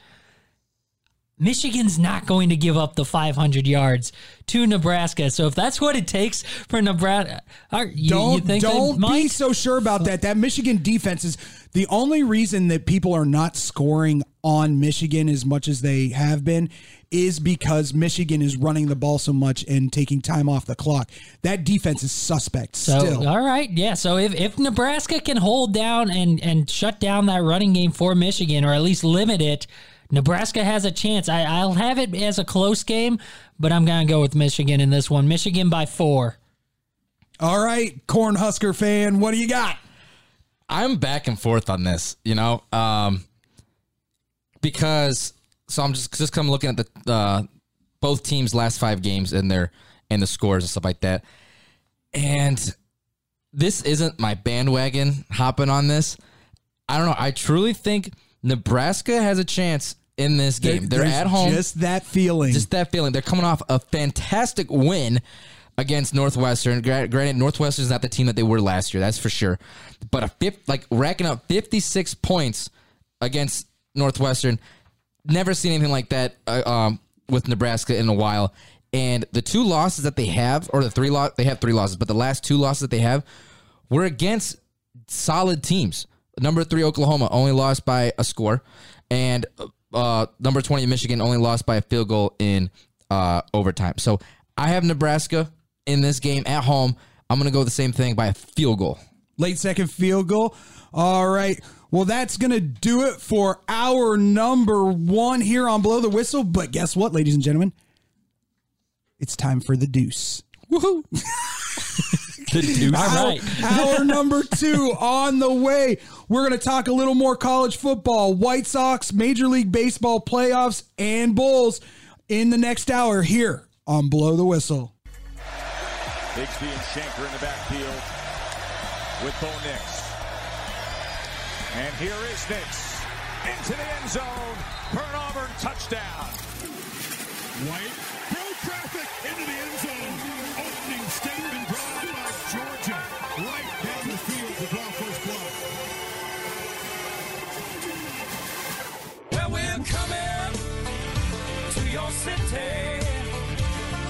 Michigan's not going to give up the 500 yards to Nebraska. So if that's what it takes for Nebraska, are- you, don't you think don't be so sure about that. That Michigan defense is the only reason that people are not scoring on Michigan as much as they have been is because Michigan is running the ball so much and taking time off the clock. That defense is suspect So still. all right, yeah. So if, if Nebraska can hold down and and shut down that running game for Michigan, or at least limit it, Nebraska has a chance. I, I'll have it as a close game, but I'm gonna go with Michigan in this one. Michigan by four. All right, Cornhusker fan, what do you got? I'm back and forth on this, you know, um, because so I'm just just come looking at the uh, both teams' last five games and their and the scores and stuff like that, and this isn't my bandwagon hopping on this. I don't know. I truly think Nebraska has a chance in this game. They're There's at home. Just that feeling. just that feeling. They're coming off a fantastic win against Northwestern. Gra- Granted, Northwestern is not the team that they were last year, that's for sure. But a fifth, like racking up 56 points against Northwestern, never seen anything like that uh, um, with Nebraska in a while. And the two losses that they have, or the three loss, they have three losses, but the last two losses that they have were against solid teams. Number three Oklahoma only lost by a score, and uh, number twenty Michigan only lost by a field goal in uh, overtime. So I have Nebraska in this game at home. I'm gonna go the same thing by a field goal. late second field goal. All right. Well, that's going to do it for our number one here on Blow the Whistle. But guess what, ladies and gentlemen? It's time for the deuce. Woohoo! the deuce. All right. Hour number two on the way. We're going to talk a little more college football, White Sox, Major League Baseball playoffs, and Bulls in the next hour here on Blow the Whistle. Bigsby and Shanker in the backfield with Bo Nix. And here is Nix into the end zone for an Auburn touchdown. White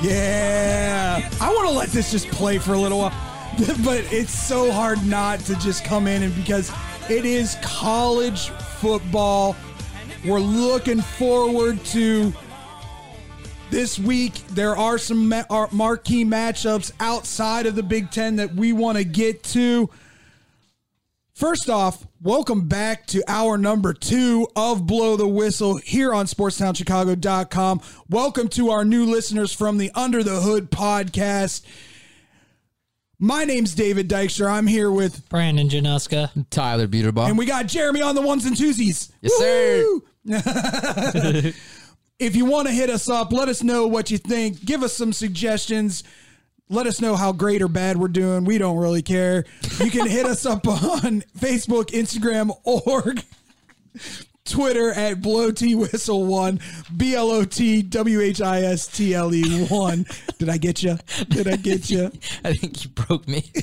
Yeah. I want to let this just play for a little while. But it's so hard not to just come in and because it is college football. We're looking forward to this week. There are some ma- uh, marquee matchups outside of the Big Ten that we want to get to. First off, welcome back to our number two of Blow the Whistle here on SportsTownChicago.com. Welcome to our new listeners from the Under the Hood podcast. My name's David Dykstra. I'm here with, Brandon Januska. Tyler Buterbaugh. and we got Jeremy on the ones and twosies. Yes, sir. If you want to hit us up, let us know what you think. Give us some suggestions. Let us know how great or bad we're doing. We don't really care. You can hit us up on Facebook, Instagram, or Twitter at Blow T Whistle One, B L O T W H I S T L E One. Did I get you? Did I get you? I think you broke me.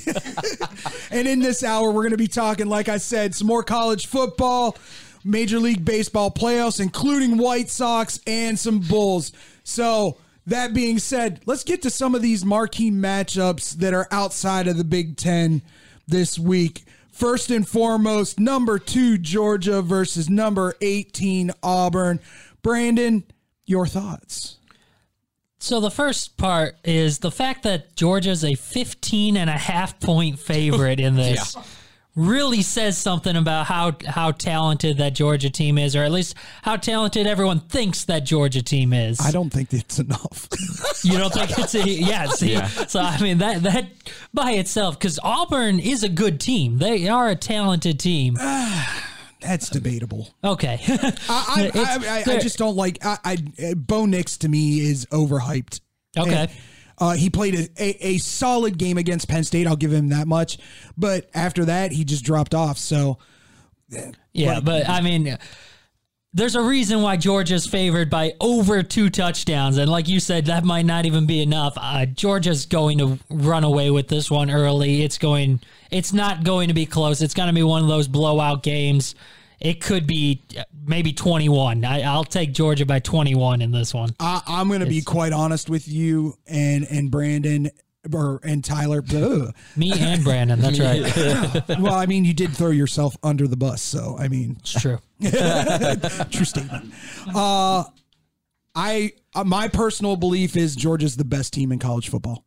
And in this hour, we're going to be talking, like I said, some more college football, Major League Baseball playoffs, including White Sox and some Bulls. So, that being said, let's get to some of these marquee matchups that are outside of the Big Ten. this week. First and foremost, number two Georgia versus number 18 Auburn. Brandon, your thoughts? So the first part is the fact that Georgia's a 15 and a half point favorite in this. Really says something about how how talented that Georgia team is, or at least how talented everyone thinks that Georgia team is. I don't think it's enough. You don't think it's a yeah? See, so I mean that that by itself, because Auburn is a good team. They are a talented team. That's debatable. Okay, I, I, I, I, I just don't like. I, I Bo Nix to me is overhyped. Okay. And, uh, he played a, a, a solid game against Penn State. I'll give him that much. But after that, he just dropped off. So Yeah, Like- but I mean, there's a reason why Georgia's favored by over two touchdowns, and like you said, that might not even be enough. Uh, Georgia's going to run away with this one early. It's going. It's not going to be close. It's going to be one of those blowout games. It could be uh, maybe 21. I, I'll take Georgia by 21 in this one. I, I'm going to be quite honest with you and and Brandon or and Tyler. Me and Brandon. That's right. well, I mean, you did throw yourself under the bus, so I mean, It's true. true statement. Uh, I uh, my personal belief is Georgia's the best team in college football.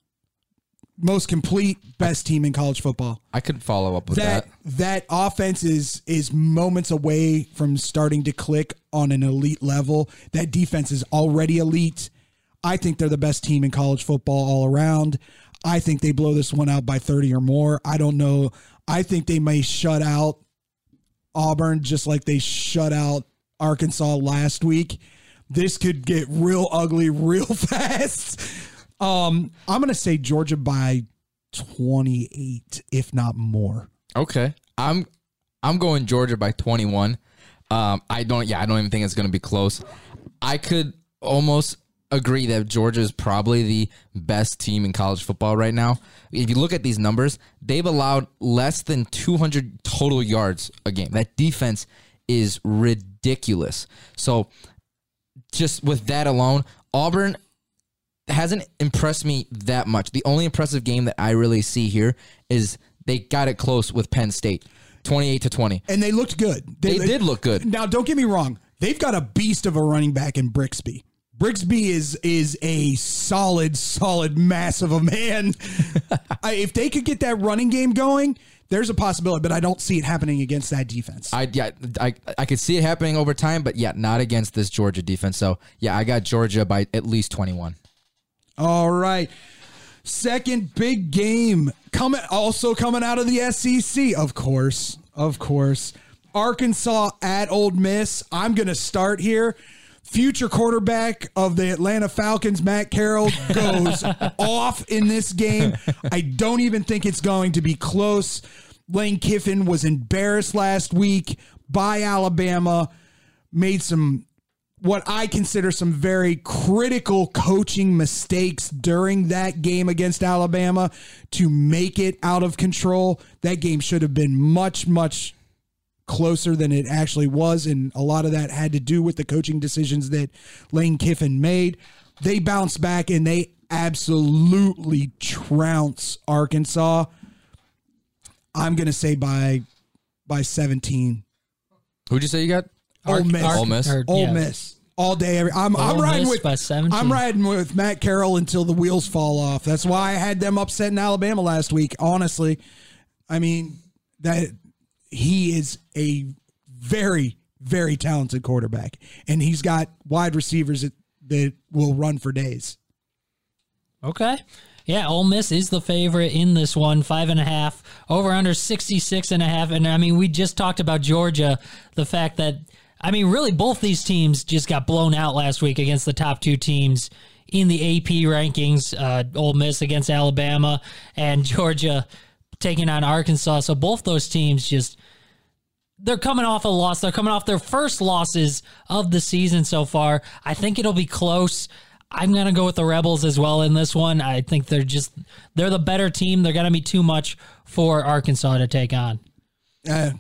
Most complete, best team in college football. I could follow up with that that. that offense is is moments away from starting to click on an elite level. That defense is already elite. I think they're the best team in college football all around. I think they blow this one out by 30 or more. I don't know. I think they may shut out Auburn just like they shut out Arkansas last week. This could get real ugly real fast. Um, I'm going to say Georgia by 28 if not more. Okay, I'm I'm going Georgia by 21. Um, I don't. Yeah, I don't even think it's going to be close. I could almost agree that Georgia is probably the best team in college football right now. If you look at these numbers, they've allowed less than 200 total yards a game. That defense is ridiculous. So, just with that alone, Auburn hasn't impressed me that much. The only impressive game that I really see here is they got it close with Penn State, 28 to 20. and they looked good. They did look good. Now, don't get me wrong; they've got a beast of a running back in Brixby. Brixby is is a solid, solid mass of a man. I, if they could get that running game going, there's a possibility, but I don't see it happening against that defense. I yeah, I I could see it happening over time, but yeah, not against this Georgia defense. So, yeah, I got Georgia by at least 21. All right. Second big game coming also coming out of the SEC, of course. Of course. Arkansas at Ole Miss. I'm going to start here. Future quarterback of the Atlanta Falcons, Matt Corral, goes off in this game. I don't even think it's going to be close. Lane Kiffin was embarrassed last week by Alabama, made some what I consider some very critical coaching mistakes during that game against Alabama to make it out of control. That game should have been much, much closer than it actually was. And a lot of that had to do with the coaching decisions that Lane Kiffin made. They bounced back and they absolutely trounce Arkansas. I'm going to say by by 17. Who'd you say you got? Ole Miss. Ole Miss. Or- Ole yeah. Miss all day. Every, I'm, I'm riding with by 17. I'm riding with Matt Corral until the wheels fall off. That's why I had them upset in Alabama last week. Honestly, I mean that he is a very very talented quarterback, and he's got wide receivers that, that will run for days. Okay. Yeah, Ole Miss is the favorite in this one, five and a half, over under 66 and a half. And I mean, we just talked about Georgia, the fact that, I mean, really both these teams just got blown out last week against the top two teams in the AP rankings. Uh, Ole Miss against Alabama and Georgia taking on Arkansas. So both those teams just, they're coming off a loss. They're coming off their first losses of the season so far. I think it'll be close. I'm gonna go with the Rebels as well in this one. I think they're just they're the better team. They're gonna be too much for Arkansas to take on. Uh,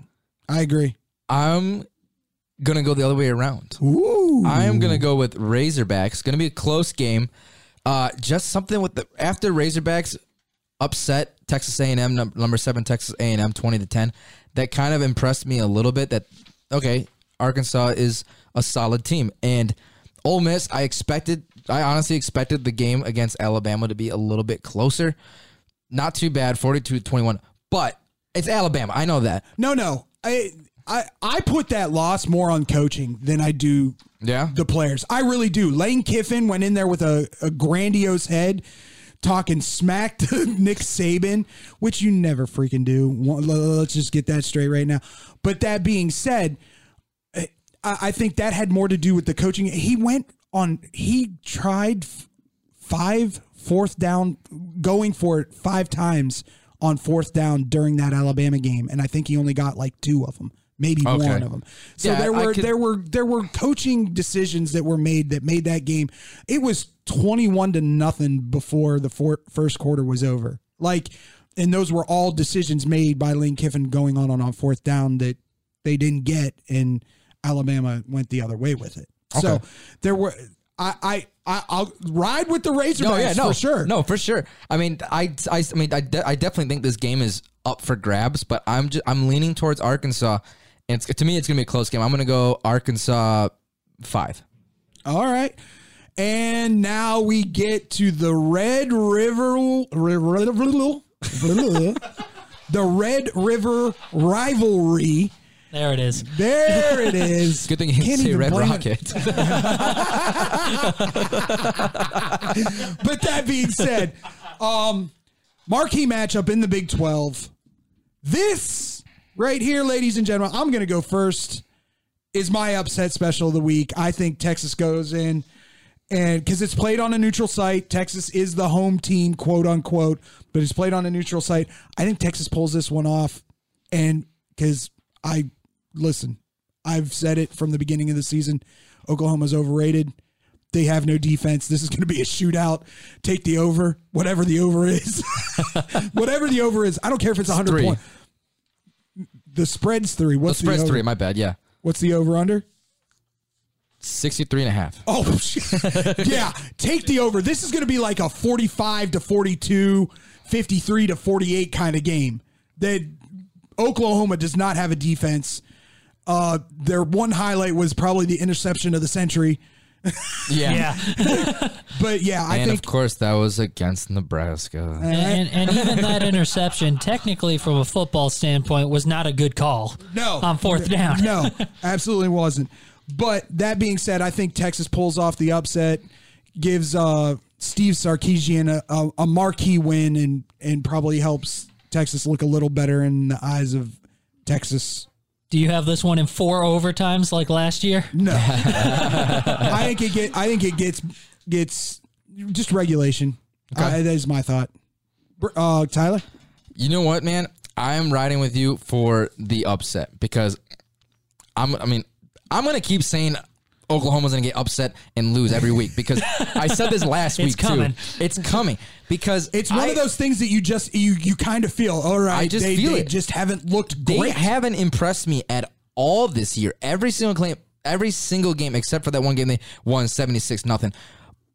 I agree. I'm gonna go the other way around. Ooh, I am gonna go with Razorbacks. Gonna be a close game. Uh, just something with the after Razorbacks upset Texas A&M num- number seven Texas A&M twenty to ten. That kind of impressed me a little bit. That okay, Arkansas is a solid team, and Ole Miss. I expected. I honestly expected the game against Alabama to be a little bit closer. Not too bad, 42-21. But it's Alabama. I know that. No, no. I I I put that loss more on coaching than I do Yeah. the players. I really do. Lane Kiffin went in there with a, a grandiose head, talking smack to Nick Saban, which you never freaking do. Let's just get that straight right now. But that being said, I, I think that had more to do with the coaching. He went on. He tried f- five fourth down, going for it five times on fourth down during that Alabama game, and I think he only got like two of them, maybe Okay. one of them. So Yeah, there were could- there were there were coaching decisions that were made that made that game. It was twenty one to nothing before the four, first quarter was over. Like, and those were all decisions made by Lane Kiffin going on on, on fourth down that they didn't get, and Alabama went the other way with it. So there were. I, I, I, I'll ride with the Razorbacks No, yeah, no, for sure. No, for sure. I mean, I, I, I mean, I, de- I definitely think this game is up for grabs, but I'm just, I'm leaning towards Arkansas, it's, to me, it's gonna be a close game. I'm gonna go Arkansas five. All right. And now we get to the Red River the Red River rivalry. There it is. There it is. Good thing you Can't didn't say Red. Rocket. But that being said, um, marquee matchup in the Big 12. This right here, ladies and gentlemen, I'm going to go first, is my upset special of the week. I think Texas goes in, and because it's played on a neutral site, Texas is the home team, quote unquote, but it's played on a neutral site. I think Texas pulls this one off, and because I listen, I've said it from the beginning of the season Oklahoma's overrated. They have no defense. This is going to be a shootout. Take the over, whatever the over is. whatever the over is. I don't care if it's 100 three. points. The spread's three. What's the, spread's over? three. My bad. Yeah, What's the over under? 63 and a half. Oh, shit. yeah. Take the over. This is going to be like a 45 to 42, 53 to 48 kind of game. That Oklahoma does not have a defense. Uh, their one highlight was probably the interception of the century. Yeah. Yeah. But yeah, I and think of course, that was against Nebraska. and, and even that interception, technically from a football standpoint, was not a good call. No. On fourth down. no, absolutely wasn't. But that being said, I think Texas pulls off the upset, gives uh, Steve Sarkisian a, a, a marquee win, and and probably helps Texas look a little better in the eyes of Texas. Do you have this one in four overtimes like last year? No, I think it get. I think it gets gets just regulation. Uh, that is my thought. Br- Uh, Tyler, You know what, man? I'm riding with you for the upset because I'm. I mean, I'm gonna keep saying Oklahoma's gonna get upset and lose every week because I said this last It's week coming. too. It's coming because it's one I- of those things that you just you you kind of feel. All right, I just they, feel they it. just haven't looked They great. haven't impressed me at all this year. Every single claim, every single game except for that one game they won 76 nothing.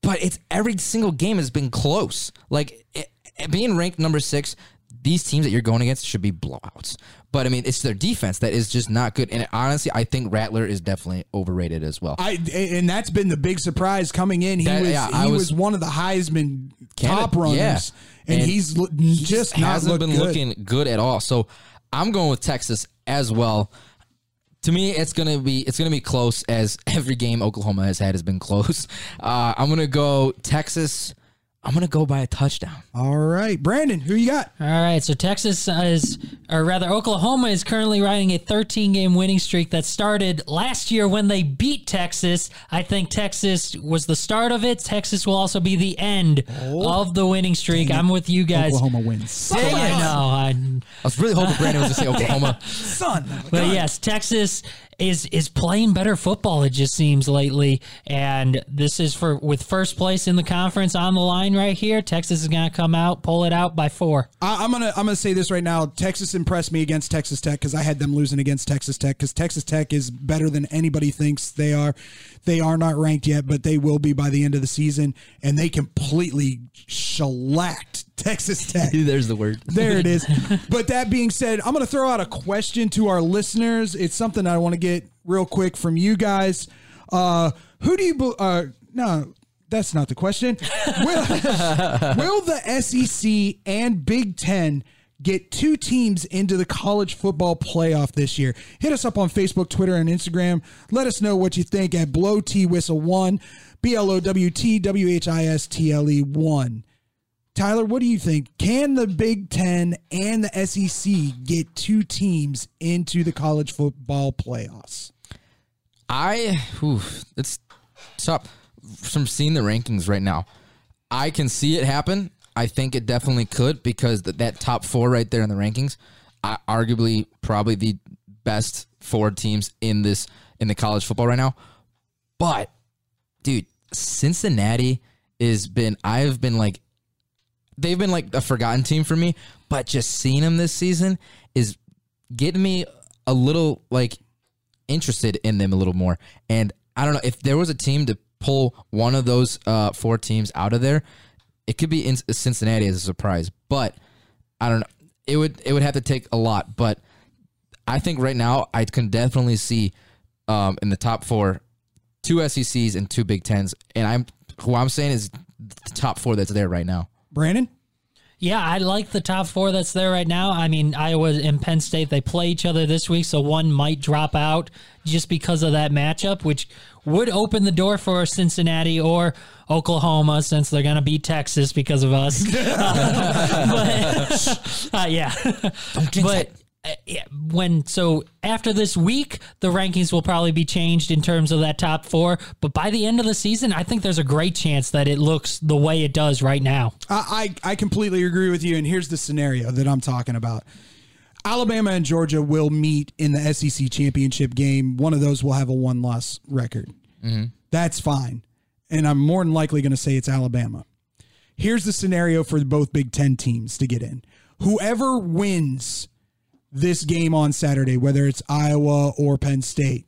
But it's every single game has been close. Like it, it being ranked number 6, these teams that you're going against should be blowouts. But I mean, it's their defense that is just not good. And honestly, I think Rattler is definitely overrated as well. I and that's been the big surprise coming in. He That- was yeah, he was, was- one of the Heisman Candidate- top runners, yeah. and, And he's lo- just not hasn't been good. looking good at all. So I'm going with Texas as well. To me, it's gonna be it's gonna be close as every game Oklahoma has had has been close. Uh, I'm gonna go Texas. I'm gonna go by a touchdown. All right, Brandon, who you got? All right, so Texas is, or rather, Oklahoma is currently riding a 13 game winning streak that started last year when they beat Texas. I think Texas was the start of it. Texas will also be the end oh. of the winning streak. I'm with you guys. Oklahoma wins. I know. I, I was really hoping Brandon was gonna say Oklahoma. Son, But yes, Texas is is playing better football. It just seems lately, and this is for with first place in the conference on the line right here. Texas is going to come out, pull it out by four. I, I'm gonna I'm gonna say this right now. Texas impressed me against Texas Tech because I had them losing against Texas Tech because Texas Tech is better than anybody thinks they are. They are not ranked yet, but they will be by the end of the season, and they completely shellacked Texas Tech. There's the word. There it is. But that being said, I'm going to throw out a question to our listeners. It's something I want to get real quick from you guys. Uh, who do you? be- Uh, no, that's not the question. Will, will the SEC and Big Ten get two teams into the college football playoff this year? Hit us up on Facebook, Twitter, and Instagram. Let us know what you think at Blow T Whistle One, B L O W T W H I S T L E One. Tyler, what do you think? Can the Big Ten and the SEC get two teams into the college football playoffs? I, oof, it's stop from seeing the rankings right now. I can see it happen. I think it definitely could because th- that top four right there in the rankings, uh, arguably probably the best four teams in this in the college football right now. But, dude, Cincinnati has been. I've been like, they've been like a forgotten team for me. But just seeing them this season is getting me a little like interested in them a little more. And I don't know if there was a team to pull one of those uh, four teams out of there, it could be in Cincinnati as a surprise. But I don't know. It would it would have to take a lot. But I think right now I can definitely see um, in the top four two SECs and two Big Tens. And I'm who I'm saying is the top four that's there right now. Brandon? Yeah, I like the top four that's there right now. I mean, Iowa and Penn State, they play each other this week, so one might drop out just because of that matchup, which would open the door for Cincinnati or Oklahoma since they're going to beat Texas because of us. but, uh, yeah. but Uh, yeah, when so after this week, the rankings will probably be changed in terms of that top four. But by the end of the season, I think there's a great chance that it looks the way it does right now. I, I, I completely agree with you. And here's the scenario that I'm talking about Alabama and Georgia will meet in the SEC championship game. One of those will have a one loss record. Mm-hmm. That's fine. And I'm more than likely going to say it's Alabama. Here's the scenario for both Big Ten teams to get in. Whoever wins this game on Saturday, whether it's Iowa or Penn State,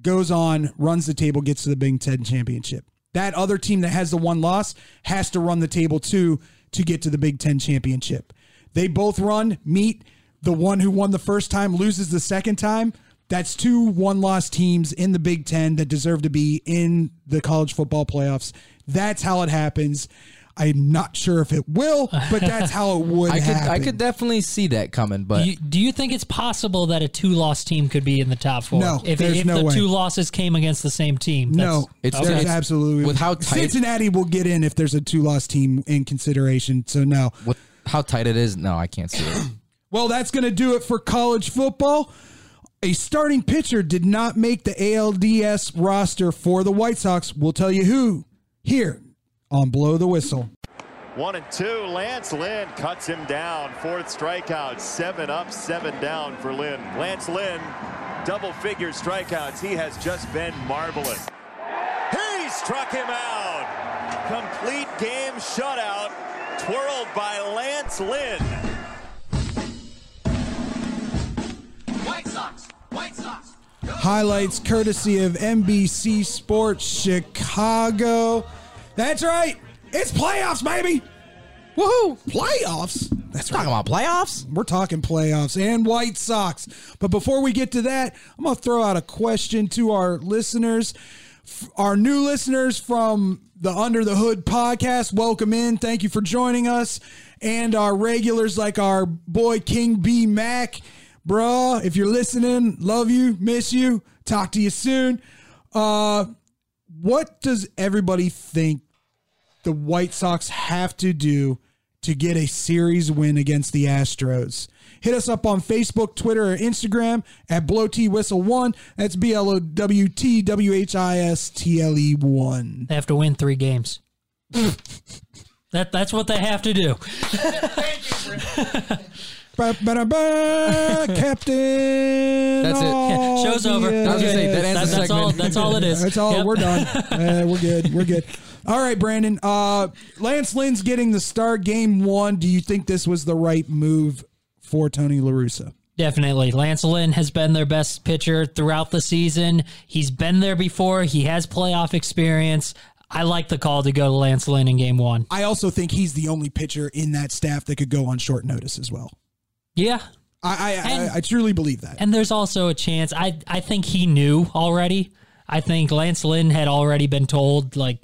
goes on, runs the table, gets to the Big Ten championship. That other team that has the one loss has to run the table too to get to the Big Ten championship. They both run, meet. The one who won the first time loses the second time. That's two one loss teams in the Big Ten that deserve to be in the college football playoffs. That's how it happens. I'm not sure if it will, but that's how it would I could happen. I could definitely see that coming, but Do you, do you think it's possible that a two-loss team could be in the top four? No, if, there's if no the way. two losses came against the same team. No, It's- there's it's- absolutely with how tight- Cincinnati will get in if there's a two loss team in consideration. So no. with how tight it is, no, I can't see it. Well, that's going to do it for college football. A starting pitcher did not make the ALDS roster for the White Sox. We'll tell you who here on Blow the Whistle. One and two. Lance Lynn cuts him down. Fourth strikeout. Seven up, seven down for Lynn. Lance Lynn, double figure strikeouts. He has just been marvelous. He struck him out. Complete game shutout. Twirled by Lance Lynn. White Sox. White Sox. Highlights courtesy of NBC Sports Chicago. That's right. It's playoffs, baby. Woohoo! Playoffs. That's right. Talking about playoffs. We're talking playoffs and White Sox. But before we get to that, I'm going to throw out a question to our listeners. Our new listeners from the Under the Hood podcast, welcome in. Thank you for joining us. And our regulars, like our boy King B Mac, bruh, if you're listening, love you, miss you, talk to you soon. Uh, what does everybody think the White Sox have to do to get a series win against the Astros. Hit us up on Facebook, Twitter, or Instagram at Blow T Whistle One. That's B L O W T W H I S T L E One. They have to win three games. that that's what they have to do. Ba, ba, ba, Captain. That's it. Yeah, show's over. Obvious. I was gonna say, that ends that's all. That's all it is. That's all. Yep. We're done. Uh, we're good. We're good. All right, Brandon. Uh, Lance Lynn's getting the start game one. Do you think this was the right move for Tony La Russa? Definitely. Lance Lynn has been their best pitcher throughout the season. He's been there before. He has playoff experience. I like the call to go to Lance Lynn in game one. I also think he's the only pitcher in that staff that could go on short notice as well. Yeah. I I, And- I, I truly believe that. And there's also a chance. I I think he knew already. I think Lance Lynn had already been told like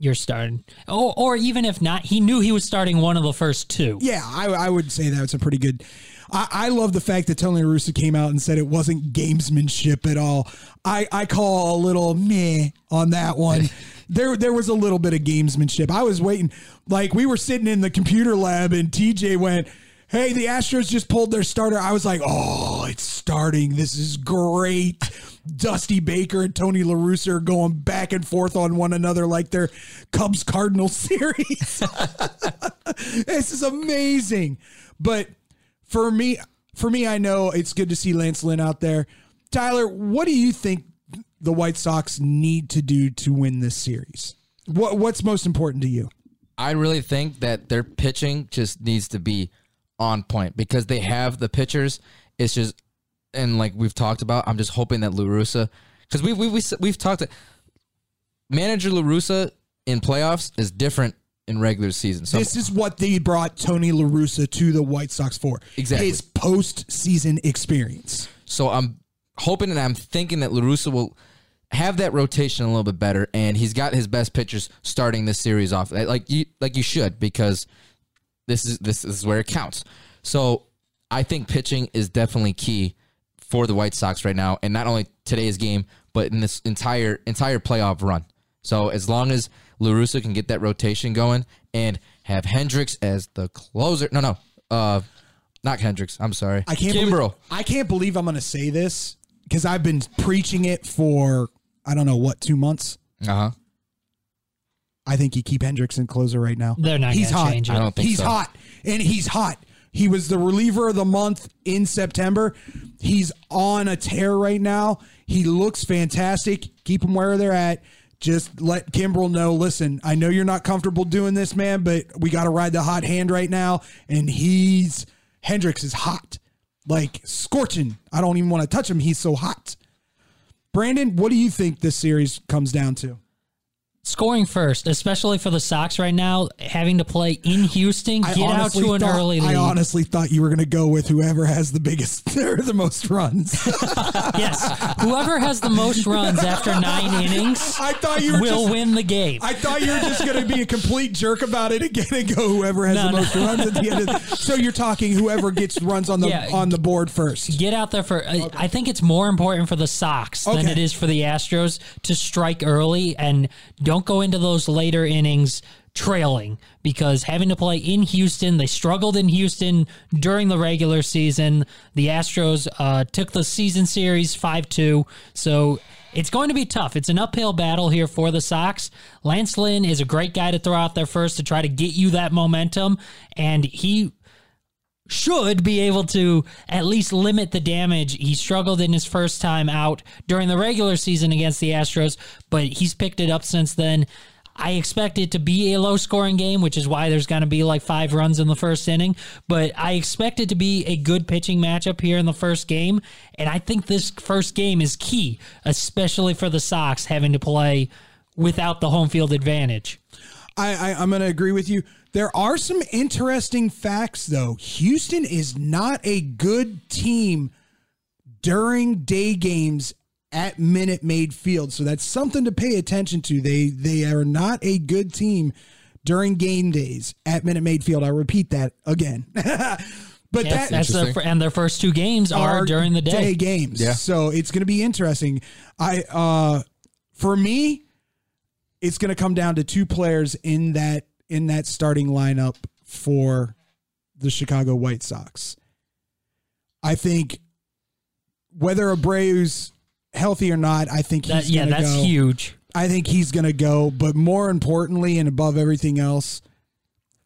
you're starting, or or even if not, he knew he was starting one of the first two. Yeah, I, I would say that's a pretty good. I, I love the fact that Tony La Russa came out and said it wasn't gamesmanship at all. I, I call a little meh on that one. there there was a little bit of gamesmanship. I was waiting, like we were sitting in the computer lab and TJ went, "Hey, the Astros just pulled their starter." I was like, "Oh, it's starting. This is great." Dusty Baker and Tony La Russa are going back and forth on one another like their Cubs Cardinals series. this is amazing. But for me, for me, I know it's good to see Lance Lynn out there. Tyler, what do you think the White Sox need to do to win this series? What What's most important to you? I really think that their pitching just needs to be on point because they have the pitchers. It's just, and like we've talked about, I'm just hoping that La Russa, because we we we we've talked. Manager La Russa in playoffs is different in regular season. So this is what they brought Tony La Russa to the White Sox for. Exactly. His postseason experience. So I'm hoping and I'm thinking that La Russa will have that rotation a little bit better, and he's got his best pitchers starting this series off like you like you should because this is this is where it counts. So I think pitching is definitely key for the White Sox right now, and not only today's game, but in this entire entire playoff run. So as long as La Russa can get that rotation going and have Hendriks as the closer, no, no, uh, not Hendriks. I'm sorry, I can't Kimbrel. Believe, I can't believe I'm going to say this because I've been preaching it for I don't know what two months. Uh huh. I think you keep Hendriks in closer right now. They're not He's hot. change it. I don't think he's so. hot, and he's hot. He was the reliever of the month in September. He's on a tear right now. He looks fantastic. Keep him where they're at. Just let Kimbrel know. Listen, I know you're not comfortable doing this, man, but we got to ride the hot hand right now. And he's Hendriks is hot, like scorching. I don't even want to touch him. He's so hot. Brandon, what do you think this series comes down to? Scoring first, especially for the Sox right now, having to play in Houston, I get out to an thought- early lead. I honestly thought you were going to go with whoever has the biggest or the most runs. yes, whoever has the most runs after nine innings I thought you will just, win the game. I thought you were just going to be a complete jerk about it again and go whoever has No, the no. most runs at the end. Of so you're talking whoever gets runs on the Yeah. on the board first. Get out there for. I I think it's more important for the Sox than it is for the Astros to strike early and don't go into those later innings trailing because having to play in Houston, they struggled in Houston during the regular season. The Astros uh, took the season series 5 2. So it's going to be tough. It's an uphill battle here for the Sox. Lance Lynn is a great guy to throw out there first to try to get you that momentum. And he should be able to at least limit the damage. He struggled in his first time out during the regular season against the Astros, but he's picked it up since then. I expect it to be a low scoring game, which is why there's going to be like five runs in the first inning. But I expect it to be a good pitching matchup here in the first game. And I think this first game is key, especially for the Sox having to play without the home field advantage. I, I I'm going to agree with you. There are some interesting facts though. Houston is not a good team during day games at Minute Maid Field, so that's something to pay attention to. They they are not a good team during game days at Minute Maid Field. I repeat that again. but Yes, that that's their, and their first two games are, during the day. games. Yeah. So it's going to be interesting. I uh for me it's going to come down to two players in that in that starting lineup for the Chicago White Sox. I think whether Abreu's healthy or not, I think That, he's yeah, gonna that's go. huge. I think he's going to go, but more importantly and above everything else,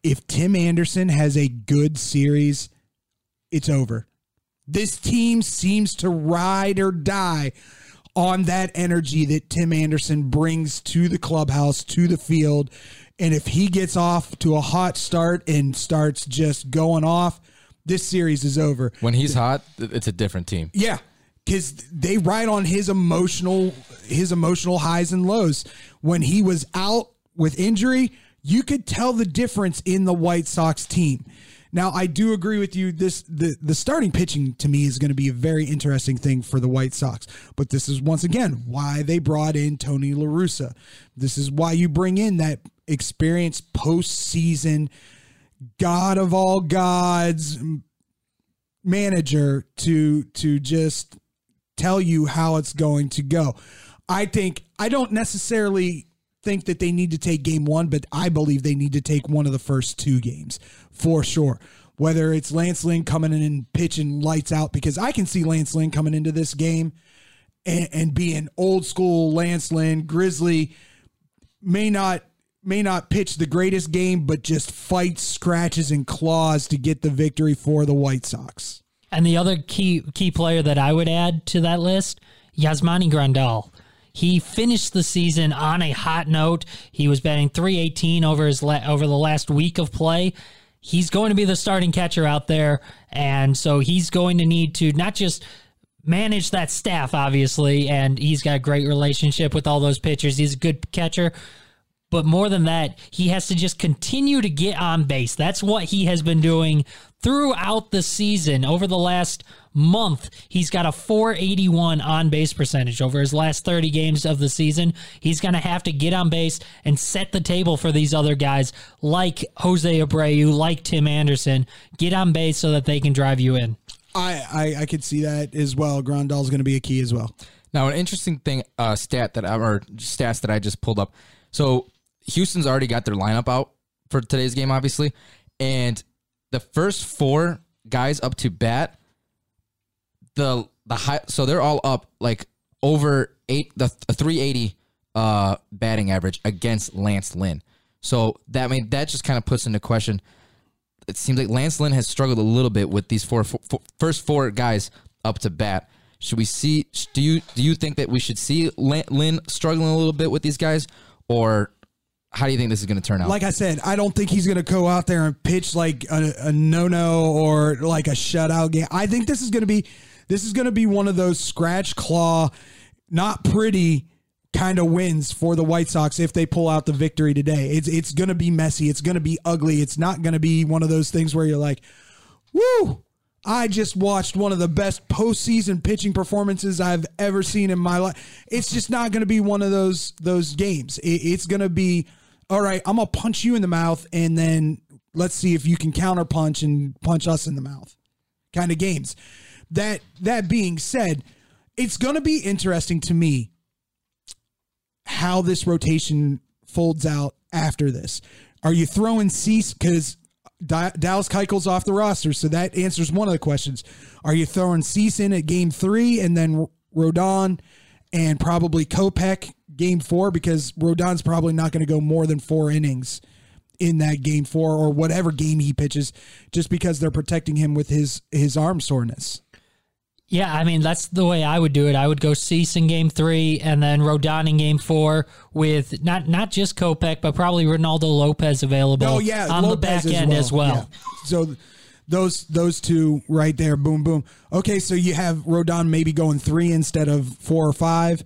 if Tim Anderson has a good series, it's over. This team seems to ride or die on that energy that Tim Anderson brings to the clubhouse, to the field. And if he gets off to a hot start and starts just going off, this series is over. When he's hot, it's a different team. Yeah. because they ride on his emotional his emotional highs and lows. When he was out with injury, you could tell the difference in the White Sox team. Now, I do agree with you. This the the starting pitching to me is going to be a very interesting thing for the White Sox. But this is once again why they brought in Tony La Russa. This is why you bring in that experienced postseason god of all gods manager to to just tell you how it's going to go. I think I don't necessarily think that they need to take game 1, but I believe they need to take one of the first two games for sure. Whether it's Lance Lynn coming in and pitching lights out because I can see Lance Lynn coming into this game and, and being old school Lance Lynn, Grizzly may not may not pitch the greatest game, but just fights, scratches, and claws to get the victory for the White Sox. And the other key key player that I would add to that list, Yasmani Grandal. He finished the season on a hot note. He was batting 318 over his la- over the last week of play. He's going to be the starting catcher out there, and so he's going to need to not just manage that staff, obviously, and he's got a great relationship with all those pitchers. He's a good catcher, but more than that, he has to just continue to get on base. That's what he has been doing throughout the season. Over the last month, he's got a 481 on base percentage over his last 30 games of the season. He's going to have to get on base and set the table for these other guys like Jose Abreu, like Tim Anderson. Get on base so that they can drive you in. I I, I could see that as well. Grandal's going to be a key as well. Now, an interesting thing, uh, stat that I, or stats that I just pulled up. So Houston's already got their lineup out for today's game, obviously, and the first four guys up to bat, the the high, so they're all up like over eight the three eighty uh batting average against Lance Lynn. So that I mean that just kind of puts into question. It seems like Lance Lynn has struggled a little bit with these four, four, four first four guys up to bat. Should we see? Do you do you think that we should see Lynn struggling a little bit with these guys, or how do you think this is going to turn out? Like I said, I don't think he's going to go out there and pitch like a, a no no or like a shutout game. I think this is going to be this is going to be one of those scratch claw, not pretty kind of wins for the White Sox if they pull out the victory today. It's it's going to be messy. It's going to be ugly. It's not going to be one of those things where you're like, "Woo, I just watched one of the best postseason pitching performances I've ever seen in my life." It's just not going to be one of those those games. It, it's going to be, all right. I'm gonna punch you in the mouth, and then let's see if you can counter punch and punch us in the mouth, kind of games. That that being said, it's to be interesting to me how this rotation folds out after this. Are you throwing Cease because Dallas Keuchel's off the roster, so that answers one of the questions. Are you throwing Cease in at game three and then Rodon and probably Kopech game four because Rodon's probably not going to go more than four innings in that game four or whatever game he pitches, just because they're protecting him with his his arm soreness. Yeah, I mean that's the way I would do it. I would go Cease in game three, and then Rodon in game four with not not just Kopech, but probably Ronaldo Lopez available. Oh yeah, on Lopez the back end as well. Yeah. So those those two right there, boom boom. Okay, so you have Rodon maybe going three instead of four or five,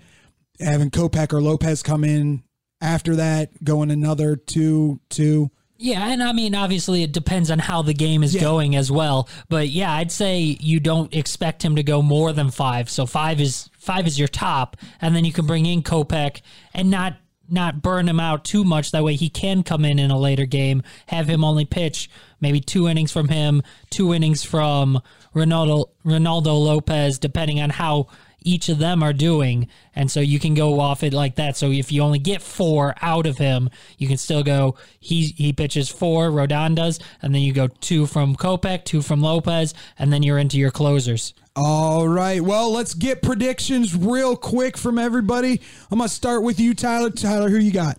having Kopech or Lopez come in after that, going another two two. Yeah, and I mean, obviously, it depends on how the game is Yeah. going as well. But yeah, I'd say you don't expect him to go more than five. So five is five is your top, and then you can bring in Kopech and not not burn him out too much. That way, he can come in in a later game, have him only pitch maybe two innings from him, two innings from Ronaldo Ronaldo Lopez, depending on how each of them are doing. And so you can go off it like that. So if you only get four out of him, you can still go he he pitches four, Rodon does, and then you go two from Kopech, two from Lopez, and then you're into your closers. All right. Well, let's get predictions real quick from everybody. I'm gonna start with you, Tyler. Tyler, who you got?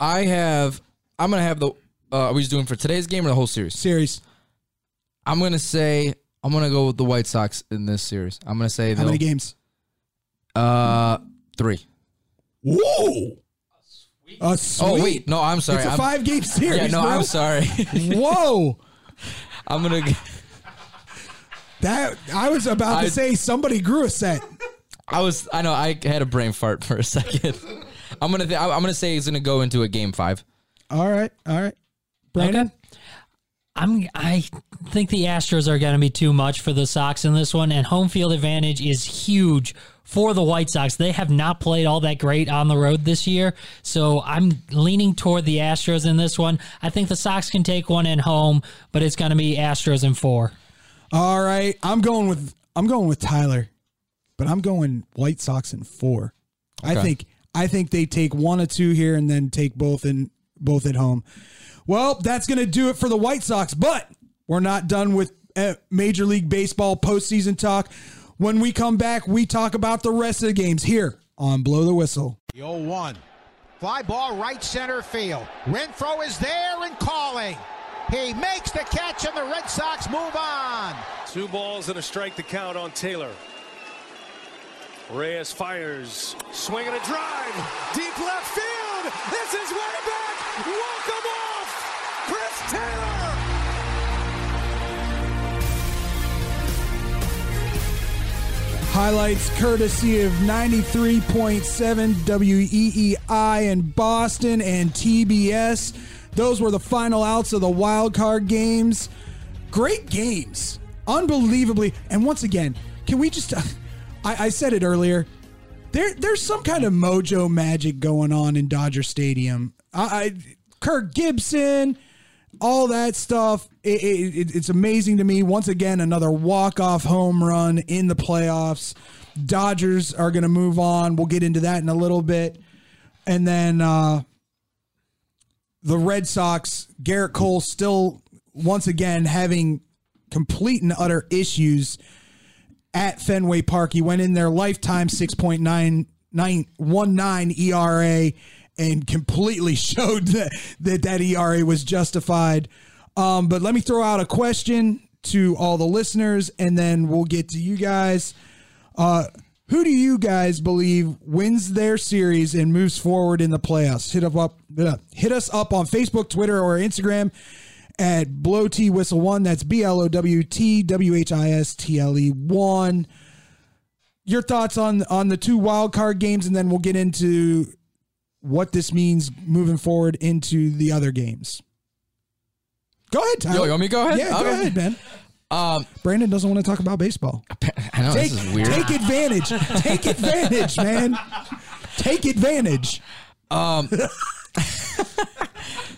I have. I'm gonna have the. Uh, are we just doing for today's game or the whole series? Series. I'm gonna say. I'm gonna go with the White Sox in this series. I'm gonna say How many they'll- games? Uh, three. Whoa. A sweet. Oh wait, no, I'm sorry. It's a I'm- five game series. Yeah, no, bro. I'm sorry. Whoa. I'm gonna. g- That I was about I- to say somebody grew a set. I was. I know. I had a brain fart for a second. I'm gonna. Th- I'm gonna say he's gonna go into a game five. All right, all right. Brandon, Okay. I'm. I think the Astros are going to be too much for the Sox in this one, and home field advantage is huge for the White Sox. They have not played all that great on the road this year, so I'm leaning toward the Astros in this one. I think the Sox can take one at home, but it's going to be Astros in four. all right. I'm going with I'm going with Tyler, but I'm going White Sox in four. I think I think they take one or two here and then take both in both at home. Well, that's going to do it for the White Sox, but we're not done with uh, Major League Baseball postseason talk. When we come back, we talk about the rest of the games here on Blow the Whistle. The 0 1. Fly ball right center field. Renfroe is there and calling. He makes the catch, and the Red Sox move on. Two balls and a strike to count on Taylor. Reyes fires, swing and a drive, deep left field. This is way back. Walk him off. Chris Taylor. Highlights courtesy of 93.7 WEEI in Boston and TBS. Those were the final outs of the wild card games. Great games. Unbelievably. And once again, can we just. I, I said it earlier. There, there's some kind of mojo magic going on in Dodger Stadium. I, I Kirk Gibson, all that stuff. It, it, it- it's amazing to me. Once again, another walk-off home run in the playoffs. Dodgers are going to move on. We'll get into that in a little bit. And then uh, the Red Sox, Gerrit Cole still once again having complete and utter issues at Fenway Park. He went in there lifetime 6.9919 ERA and completely showed that that, that ERA was justified. Um, but let me throw out a question to all the listeners and then we'll get to you guys. Uh, who do you guys believe wins their series and moves forward in the playoffs? Hit up, up hit us up on Facebook, Twitter, or Instagram at Blow T Whistle One. That's B L O W T W H I S T L E One. Your thoughts on on the two wild card games, and then we'll get into what this means moving forward into the other games. Go ahead, Tyler. Yo, you want me to go ahead? Yeah, go Okay. ahead, Ben. Um, Brandon doesn't want to talk about baseball. I know Take, this is weird. take advantage. Take advantage, man. Take advantage. Um,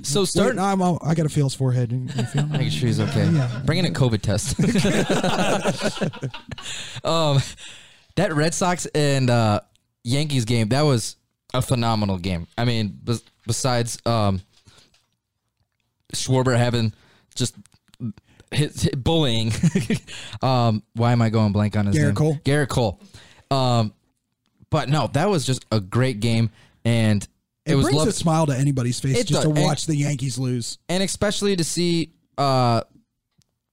so Wait, start. I'm, I got to feel his forehead. You feel me? Making sure he's okay. Yeah. Bring in a COVID test. um, that Red Sox and uh, Yankees game that was a phenomenal game. I mean, bes- besides um, Schwarber having just hit, hit bullying. um, why am I going blank on his Gerrit name? Cole. Gerrit Cole. Um, but no, that was just a great game, and It, it, was brings love- a smile to anybody's face It just does. to watch the Yankees lose. and especially to see uh,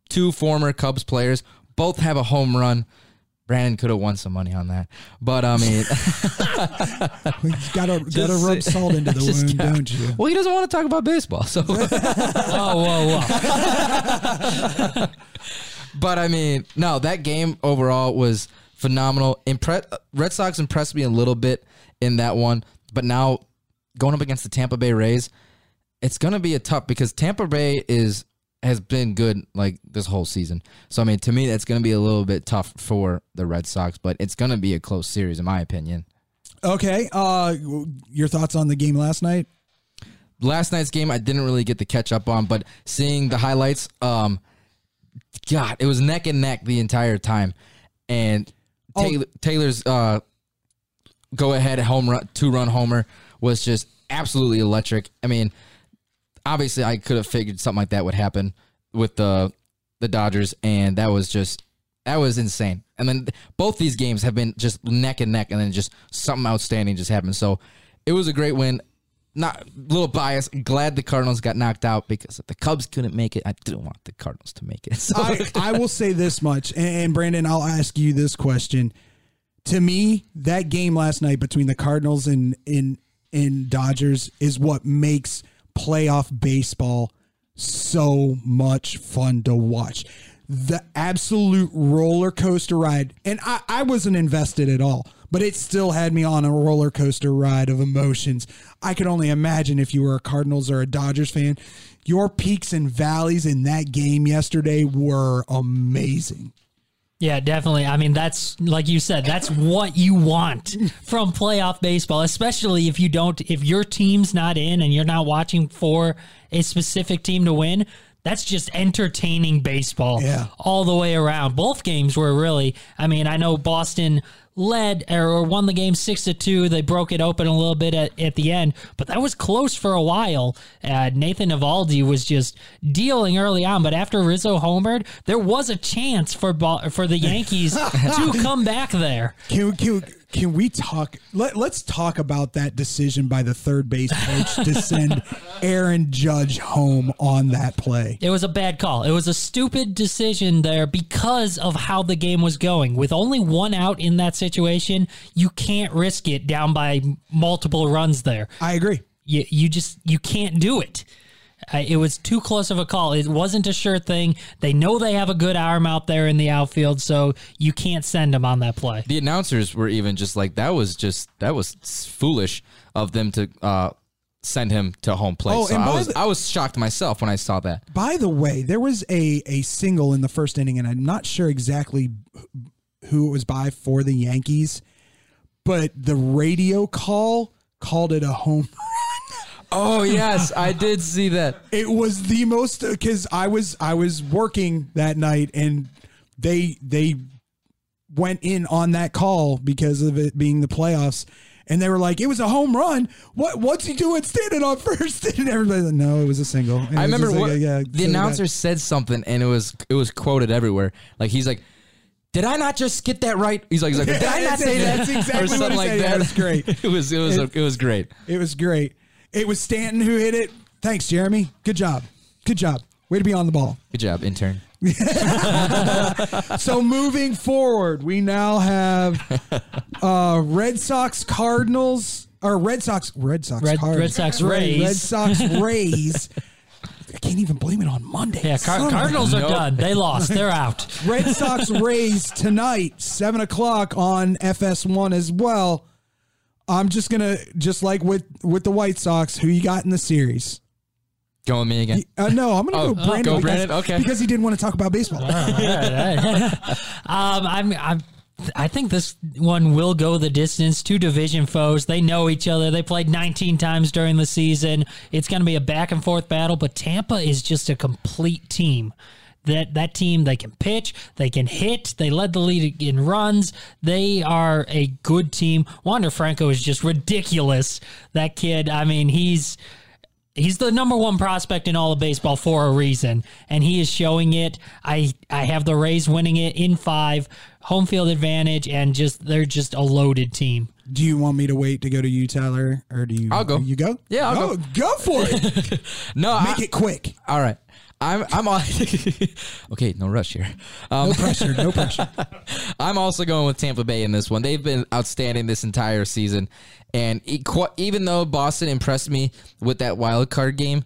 two former Cubs players both have a home run. Brandon could have won some money on that, but I mean, You gotta gotta rub salt into the wound, got- don't you? well, he doesn't want to talk about baseball, so. Oh, whoa, whoa. but I mean, no, that game overall was phenomenal. Impre- Red Sox impressed me a little bit in that one, but now going up against the Tampa Bay Rays, it's gonna be a tough because Tampa Bay is has been good like this whole season. So I mean, to me, that's gonna be a little bit tough for the Red Sox, but it's gonna be a close series in my opinion. Okay. Uh, your thoughts on the game last night? last night's game I didn't really get to catch up on, but seeing the highlights, um, God, it was neck and neck the entire time, and Oh. Taylor, Taylor's uh, go ahead home run two run homer was just absolutely electric. I mean, obviously I could have figured something like that would happen with the the Dodgers, and that was just that was insane. And then both these games have been just neck and neck, and then just something outstanding just happened. So it was a great win. Not a little biased. Glad the Cardinals got knocked out because if the Cubs couldn't make it, I didn't want the Cardinals to make it. So I, I will say this much, and, and Brandon, I'll ask you this question. To me, that game last night between the Cardinals and in in Dodgers is what makes playoff baseball so much fun to watch. the absolute roller coaster ride. And I, I wasn't invested at all, but it still had me on a roller coaster ride of emotions. I could only imagine if you were a Cardinals or a Dodgers fan. Your peaks and valleys in that game yesterday were amazing. Yeah, definitely. I mean, that's like you said, that's what you want from playoff baseball, especially if you don't, if your team's not in and you're not watching for a specific team to win. That's just entertaining baseball Yeah. all the way around. Both games were really, I mean, I know Boston led or, or won the game six to two. They broke it open a little bit at, at the end, but that was close for a while. Uh, Nathan Eovaldi was just dealing early on, but after Rizzo homered, there was a chance for Bo- for the Yankees to come back there. Can, can, can we talk? Let, let's talk about that decision by the third base coach to send Aaron Judge home on that play. It was a bad call. It was a stupid decision there because of how the game was going. With only one out in that situation, you can't risk it down by multiple runs there. I agree. You you just you can't do it. Uh, it was too close of a call. It wasn't a sure thing. They know they have a good arm out there in the outfield, so you can't send them on that play. The announcers were even just like that was just that was foolish of them to uh, send him to home plate. Oh, so and I was the- I was shocked myself when I saw that. By the way, there was a a single in the first inning, and I'm not sure exactly who it was by for the Yankees, but the radio call called it a home. Oh yes, I did see that. It was the most because I was I was working that night, and they they went in on that call because of it being the playoffs. And they were like, "It was a home run. What? What's he doing standing on first? And everybody's like, "No, it was a single." It I remember what like, yeah, the announcer that- said something, and it was it was quoted everywhere. Like he's like, "Did I not just get that right?" He's like, he's like "Did I not say that?" that's exactly or something like that. That was great. it was it was It- it was great. It was great. It was Stanton who hit it. Thanks, Jeremy. Good job. Good job. Way to be on the ball. Good job, intern. so moving forward, we now have uh, Red Sox Cardinals or Red Sox Red Sox Red- Cardinals. Red Sox Rays. Red Sox Rays. I can't even blame it on Monday. Yeah, Car- Son of a- Cardinals are done. They lost. They're out. Red Sox Rays tonight, seven o'clock on FS1 as well. I'm just gonna just like with with the White Sox, who you got in the series? Go with me again. Uh, no, I'm gonna Oh, go Brandon. go because, Brandon? Okay. because he didn't want to talk about baseball. um, I'm, I'm, I think this one will go the distance. Two division foes. They know each other. They played 19 times during the season. It's going to be a back and forth battle, but Tampa is just a complete team. That that team, they can pitch, they can hit. They led the league in runs. They are a good team. Wander Franco is just ridiculous. That kid. I mean, he's he's the number one prospect in all of baseball for a reason, and he is showing it. I I have the Rays winning it in five, home field advantage, and just they're just a loaded team. Do you want me to wait to go to you, Tyler, or do you? I'll go. You go? Yeah, I'll go. go. Go for it. No, Make I, it quick. all right. I'm I'm on. okay, no rush here. Um, No pressure. No pressure. I'm also going with Tampa Bay in this one. They've been outstanding this entire season, and even though Boston impressed me with that wild card game,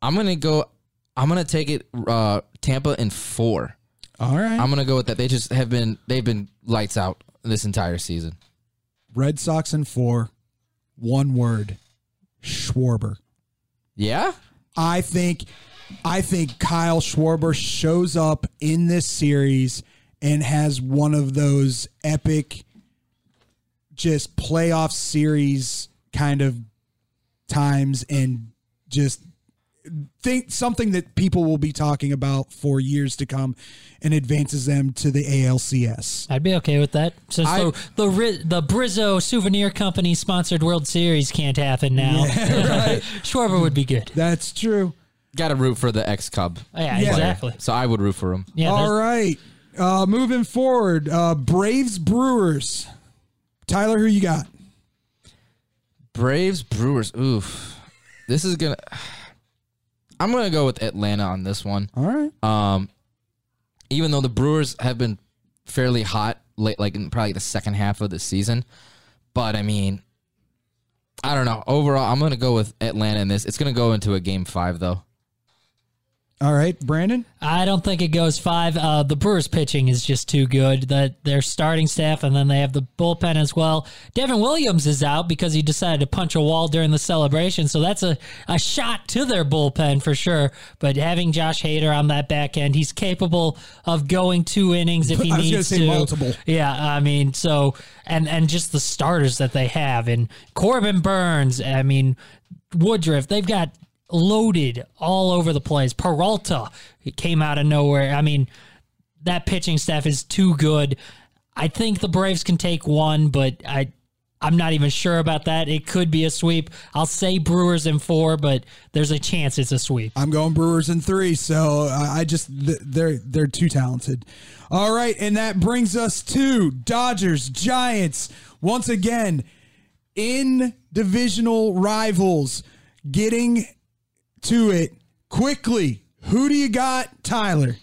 I'm gonna go. I'm gonna take it uh, Tampa in four. All right. I'm gonna go with that. They just have been they've been lights out this entire season. Red Sox in four. One word. Schwarber. Yeah, I think I think Kyle Schwarber shows up in this series and has one of those epic just playoff series kind of times and just think something that people will be talking about for years to come and advances them to the ALCS. I'd be okay with that. Since I- the the, the Bryzzo Souvenir Company sponsored World Series can't happen now, Schwarber would be good. That's true. Got to root for the ex Cub. Yeah, Yeah. exactly. So I would root for him. Yeah, All there's- right. Uh, moving forward, uh, Braves Brewers. Tyler, who you got? Braves Brewers. Oof, this is gonna. I'm gonna go with Atlanta on this one. All right. Um, even though the Brewers have been fairly hot late, like in probably the second half of the season, but I mean, I don't know. Overall, I'm gonna go with Atlanta in this. It's gonna go into a game five though. All right, Brandon. I don't think it goes five. Uh, the Brewers pitching is just too good. That their starting staff, and then they have the bullpen as well. Devin Williams is out because he decided to punch a wall during the celebration, so that's a, a shot to their bullpen for sure. But having Josh Hader on that back end, he's capable of going two innings if he I was needs say to. multiple. Yeah, I mean, so and and just the starters that they have, and Corbin Burnes. I mean, Woodruff. They've got loaded all over the place. Peralta, came out of nowhere. I mean, that pitching staff is too good. I think the Braves can take one, but I I'm not even sure about that. It could be a sweep. I'll say Brewers in four, but there's a chance it's a sweep. I'm going Brewers in three, so I just they're they're too talented. All right, and that brings us to Dodgers Giants once again in divisional rivals, getting to it quickly. Who do you got, Tyler?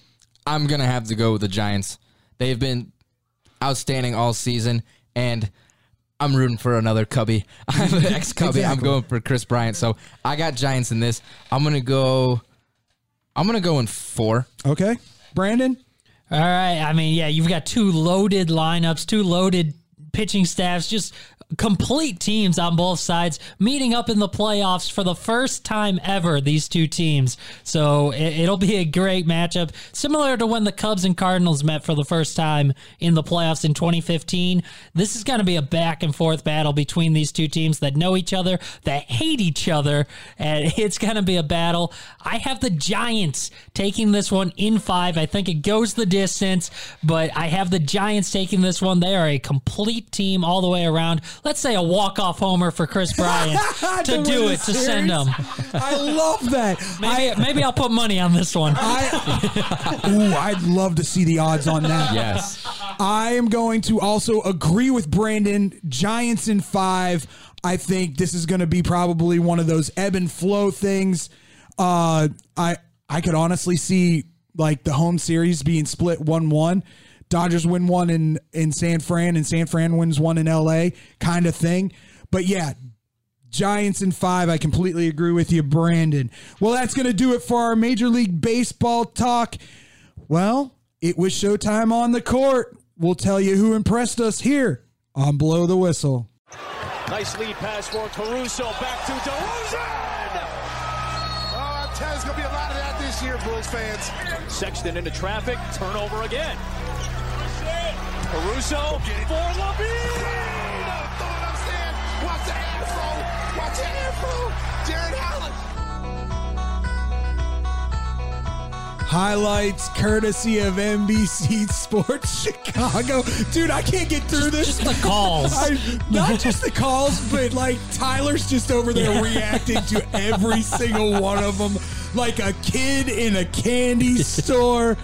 I'm gonna have to go with the Giants. They've been outstanding all season, and I'm rooting for another Cubby. I'm an ex Cubby. I'm going for Kris Bryant. So I got Giants in this. I'm gonna go. I'm gonna go in four. Okay, Brandon. All right. I mean, yeah, you've got two loaded lineups, two loaded pitching staffs, just complete teams on both sides meeting up in the playoffs for the first time ever, these two teams. So it, it'll be a great matchup, similar to when the Cubs and Cardinals met for the first time in the playoffs in 2015. This is going to be a back and forth battle between these two teams that know each other, that hate each other, and it's going to be a battle. I have the Giants taking this one in five. I think it goes the distance, but I have the Giants taking this one. They are a complete team all the way around. Let's say a walk-off homer for Kris Bryant to To do it the to send series? them. I love that. Maybe, maybe I'll put money on this one. I, ooh, I'd love to see the odds on that. Yes. I am going to also agree with Brandon. Giants in five. I think this is going to be probably one of those ebb and flow things. Uh, I I could honestly see like the home series being split one one. Dodgers win one in in San Fran, and San Fran wins one in L.A. kind of thing. But yeah, Giants in five. I completely agree with you, Brandon. Well, that's going to do it for our Major League Baseball talk. Well, it was showtime on the court. We'll tell you who impressed us here on Blow the Whistle. Nice lead pass for Caruso. Back to DeRozan. Year, Bulls fans. Sexton into traffic. Turnover again. Caruso for LaVine. Watch the afro. Watch the afro. Jarrett Allen. Highlights courtesy of NBC Sports Chicago. Dude, I can't get through this. Just the calls. I, not just the calls, but like Tyler's just over there reacting to every single one of them like a kid in a candy store.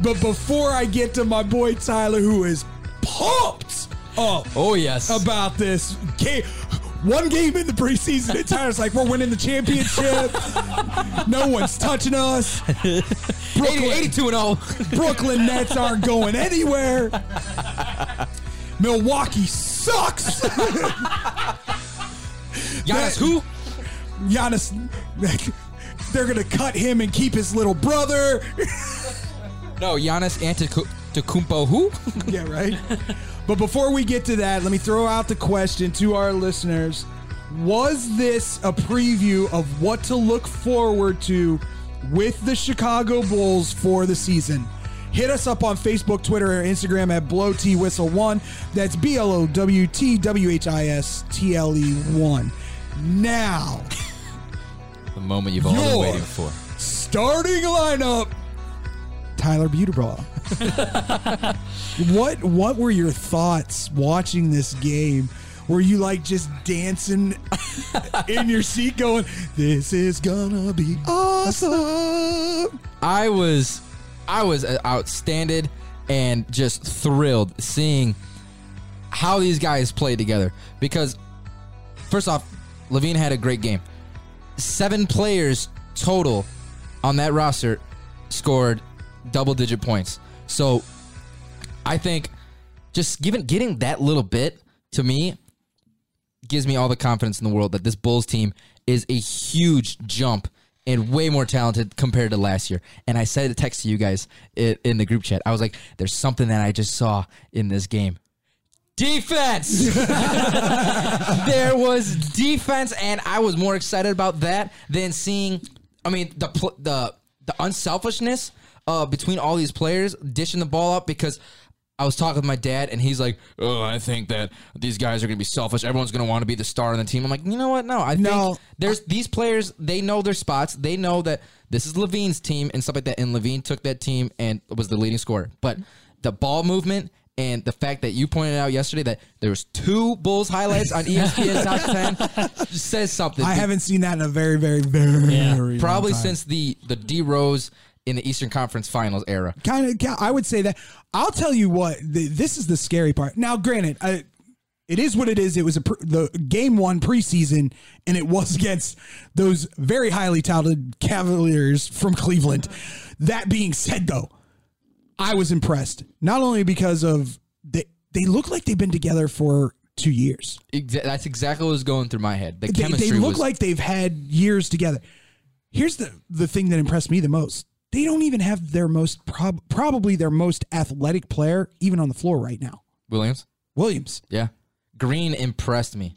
But before I get to my boy Tyler, who is pumped up Oh yes. about this game. One game in the preseason, and Tyler's like, we're winning the championship. no one's touching us. 80, 82 and oh. 0. Brooklyn Nets aren't going anywhere. Milwaukee sucks. Giannis who? Giannis, they're gonna cut him and keep his little brother. No, Giannis Antetokounmpo who? yeah, right. But before we get to that, let me throw out the question to our listeners: Was this a preview of what to look forward to with the Chicago Bulls for the season? Hit us up on Facebook, Twitter, or Instagram at Blow T Whistle One. That's B L O W T W H I S T L E One. Now, The moment you've all been Your waiting for. starting lineup. Tyler Buterball. what what were your thoughts watching this game? Were you like just dancing in your seat going, This is gonna be awesome? I was I was uh, outstanding and just thrilled seeing how these guys played together because first off LaVine had a great game. 7 players total on that roster scored double digit points. So I think just given getting that little bit to me gives me all the confidence in the world that this Bulls team is a huge jump and way more talented compared to last year. And I said a text to you guys in the group chat. I was like, "There's something that I just saw in this game." Defense. there was defense, and I was more excited about that than seeing. I mean, the pl- the the unselfishness uh, between all these players dishing the ball up because. I was talking with my dad, and he's like, "Oh, I think that these guys are going to be selfish. Everyone's going to want to be the star on the team." I'm like, "You know what? No, I No. think there's these players. They know their spots. They know that this is LaVine's team and stuff like that. And Levine took that team and was the leading scorer. But the ball movement and the fact that you pointed out yesterday that there was two Bulls highlights on ESPN Top Ten says something. I haven't seen that in a very, very, very long probably time. since the the D Rose in the Eastern Conference Finals era. kind of i would say that i'll tell you what the, this is the scary part now granted I, it is what it is it was a pre, the game one preseason and it was against those very highly touted cavaliers from cleveland that being said though i was impressed not only because of they they look like they've been together for two years Exa- that's exactly what was going through my head. The they, chemistry they look was like they've had years together. Here's the the thing that impressed me the most. They don't even have their most prob- probably their most athletic player even on the floor right now. Williams. Williams. Yeah, Green impressed me.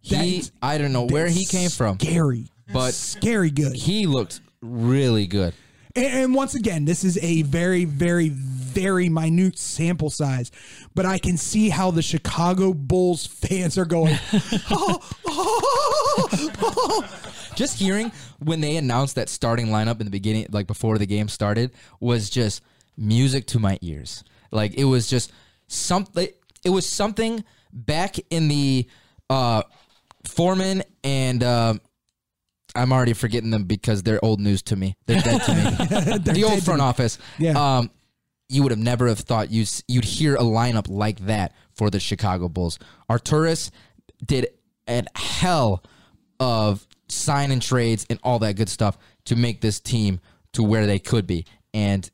He, I don't know where he came from, Scary, but scary good. he looked really good. And, once again, this is a very, very, very minute sample size, but I can see how the Chicago Bulls fans are going. "Oh, oh, oh." Just hearing when they announced that starting lineup in the beginning, like before the game started, was just music to my ears. Like it was just something. It was something back in the uh, Forman and. Uh, I'm already forgetting them because they're old news to me. They're dead to me. the old front office. Yeah. Um, you would have never have thought you you'd hear a lineup like that for the Chicago Bulls. Arturas did a hell of sign and trades and all that good stuff to make this team to where they could be. And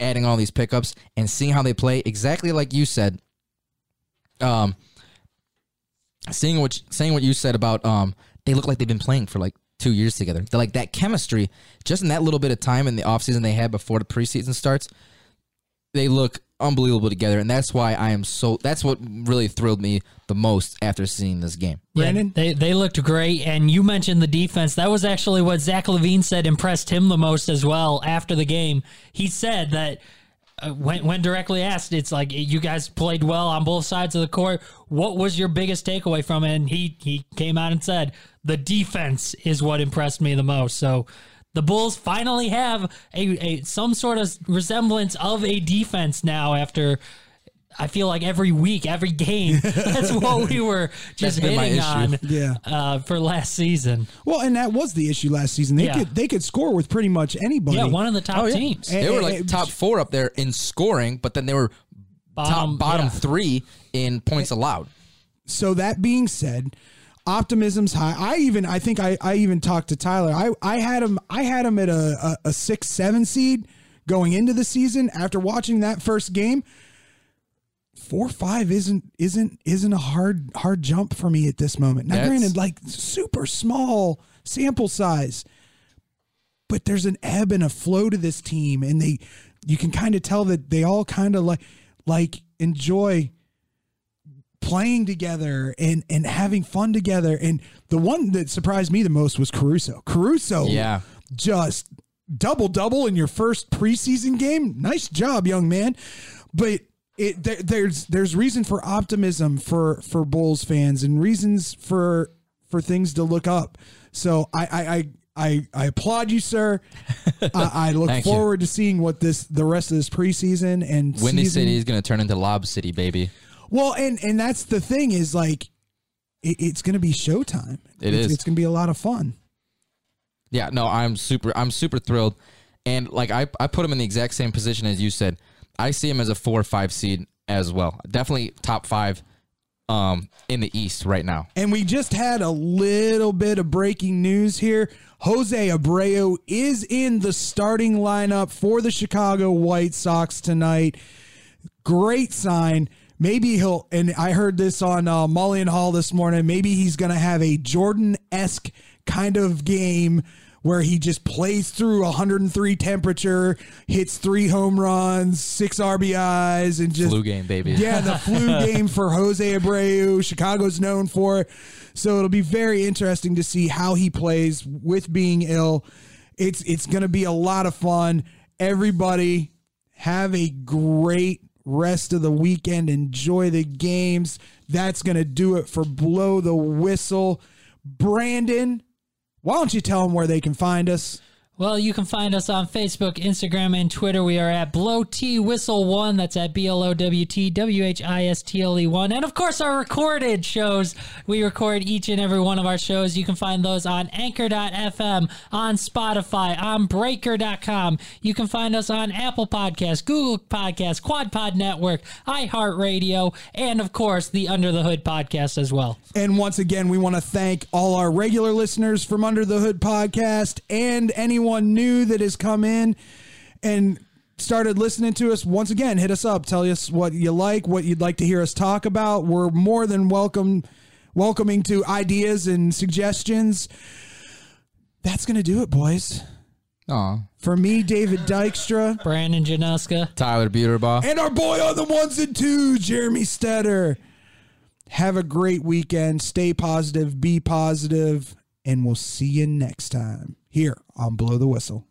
adding all these pickups and seeing how they play, exactly like you said. Um, seeing what saying what you said about um, they look like they've been playing for like two years together. They're like that chemistry, just in that little bit of time in the offseason they had before the preseason starts, they look unbelievable together. And that's why I am so that's what really thrilled me the most after seeing this game. Yeah, they they looked great, and you mentioned the defense. That was actually what Zach LaVine said impressed him the most as well after the game. He said that uh, when when directly asked, it's like you guys played well on both sides of the court. What was your biggest takeaway from it? And he he came out and said the defense is what impressed me the most. So. The Bulls finally have a, a some sort of resemblance of a defense now after I feel like every week, every game, that's what we were just That's been my hitting on Yeah. uh, for last season. Well, and that was the issue last season. They Yeah. could they could score with pretty much anybody. Yeah, one of the top Oh, yeah. teams. They were Eh, like eh, top four up there in scoring, but then they were Bottom- top bottom yeah. three in points allowed. so that being said, optimism's high. I even I think I, I even talked to Tyler. I, I had him I had him at a, a, a six seven seed going into the season after watching that first game. Four five isn't isn't isn't a hard hard jump for me at this moment. Now, That's- granted, like super small sample size, but there's an ebb and a flow to this team, and they you can kind of tell that they all kind of like like enjoy playing together and and having fun together. And the one that surprised me the most was Caruso. Caruso, Yeah. just double double in your first preseason game. Nice job, young man. But it there, there's there's reason for optimism for for Bulls fans and reasons for for things to look up. So I I I I, I applaud you, sir. I, I look Thank you. forward to seeing what this the rest of this preseason and Windy season- City is going to turn into Lob City, baby. well, and and that's the thing is like, it, it's going to be showtime. It it's, is. It's going to be a lot of fun. Yeah, no, I'm super I'm super thrilled. And like I I put him in the exact same position as you said. I see him as a 4 or 5 seed as well. Definitely top 5 um in the East right now. And we just had a little bit of breaking news here. Jose Abreu is in the starting lineup for the Chicago White Sox tonight. Great sign. Maybe he'll, and I heard this on uh, Mully and Haugh this morning. Maybe he's going to have a Jordan esque kind of game where he just plays through 103 temperature, hits three home runs, six RBIs, and just Flu game, baby. Yeah, the flu game for Jose Abreu. Chicago's known for. it. So it'll be very interesting to see how he plays with being ill. It's it's going to be a lot of fun. Everybody have a great rest of the weekend. Enjoy the games. That's going to do it for Blow the Whistle. Brandon, why don't you tell them where they can find us? Well, you can find us on Facebook, Instagram, and Twitter. We are at Blow T Whistle One. That's at B L O W T W H I S T L E One. And of course, our recorded shows. We record each and every one of our shows. You can find those on Anchor.fm, on Spotify, on Breaker.com. You can find us on Apple Podcasts, Google Podcasts, Quad Pod Network, iHeartRadio, and of course, the Under the Hood podcast as well. And once again, we want to thank all our regular listeners from Under the Hood podcast and anyone new that has come in and started listening to us. Once again, hit us up. Tell us what you like, what you'd like to hear us talk about. We're more than welcome welcoming to ideas and suggestions. That's going to do it, boys. Aw. For me, David Dykstra, Brandon Januska, Tyler Buterbaugh. and our boy on the ones and twos, Jeremy Stetter. Have a great weekend. Stay positive, be positive, and we'll see you next time here on Blow the Whistle.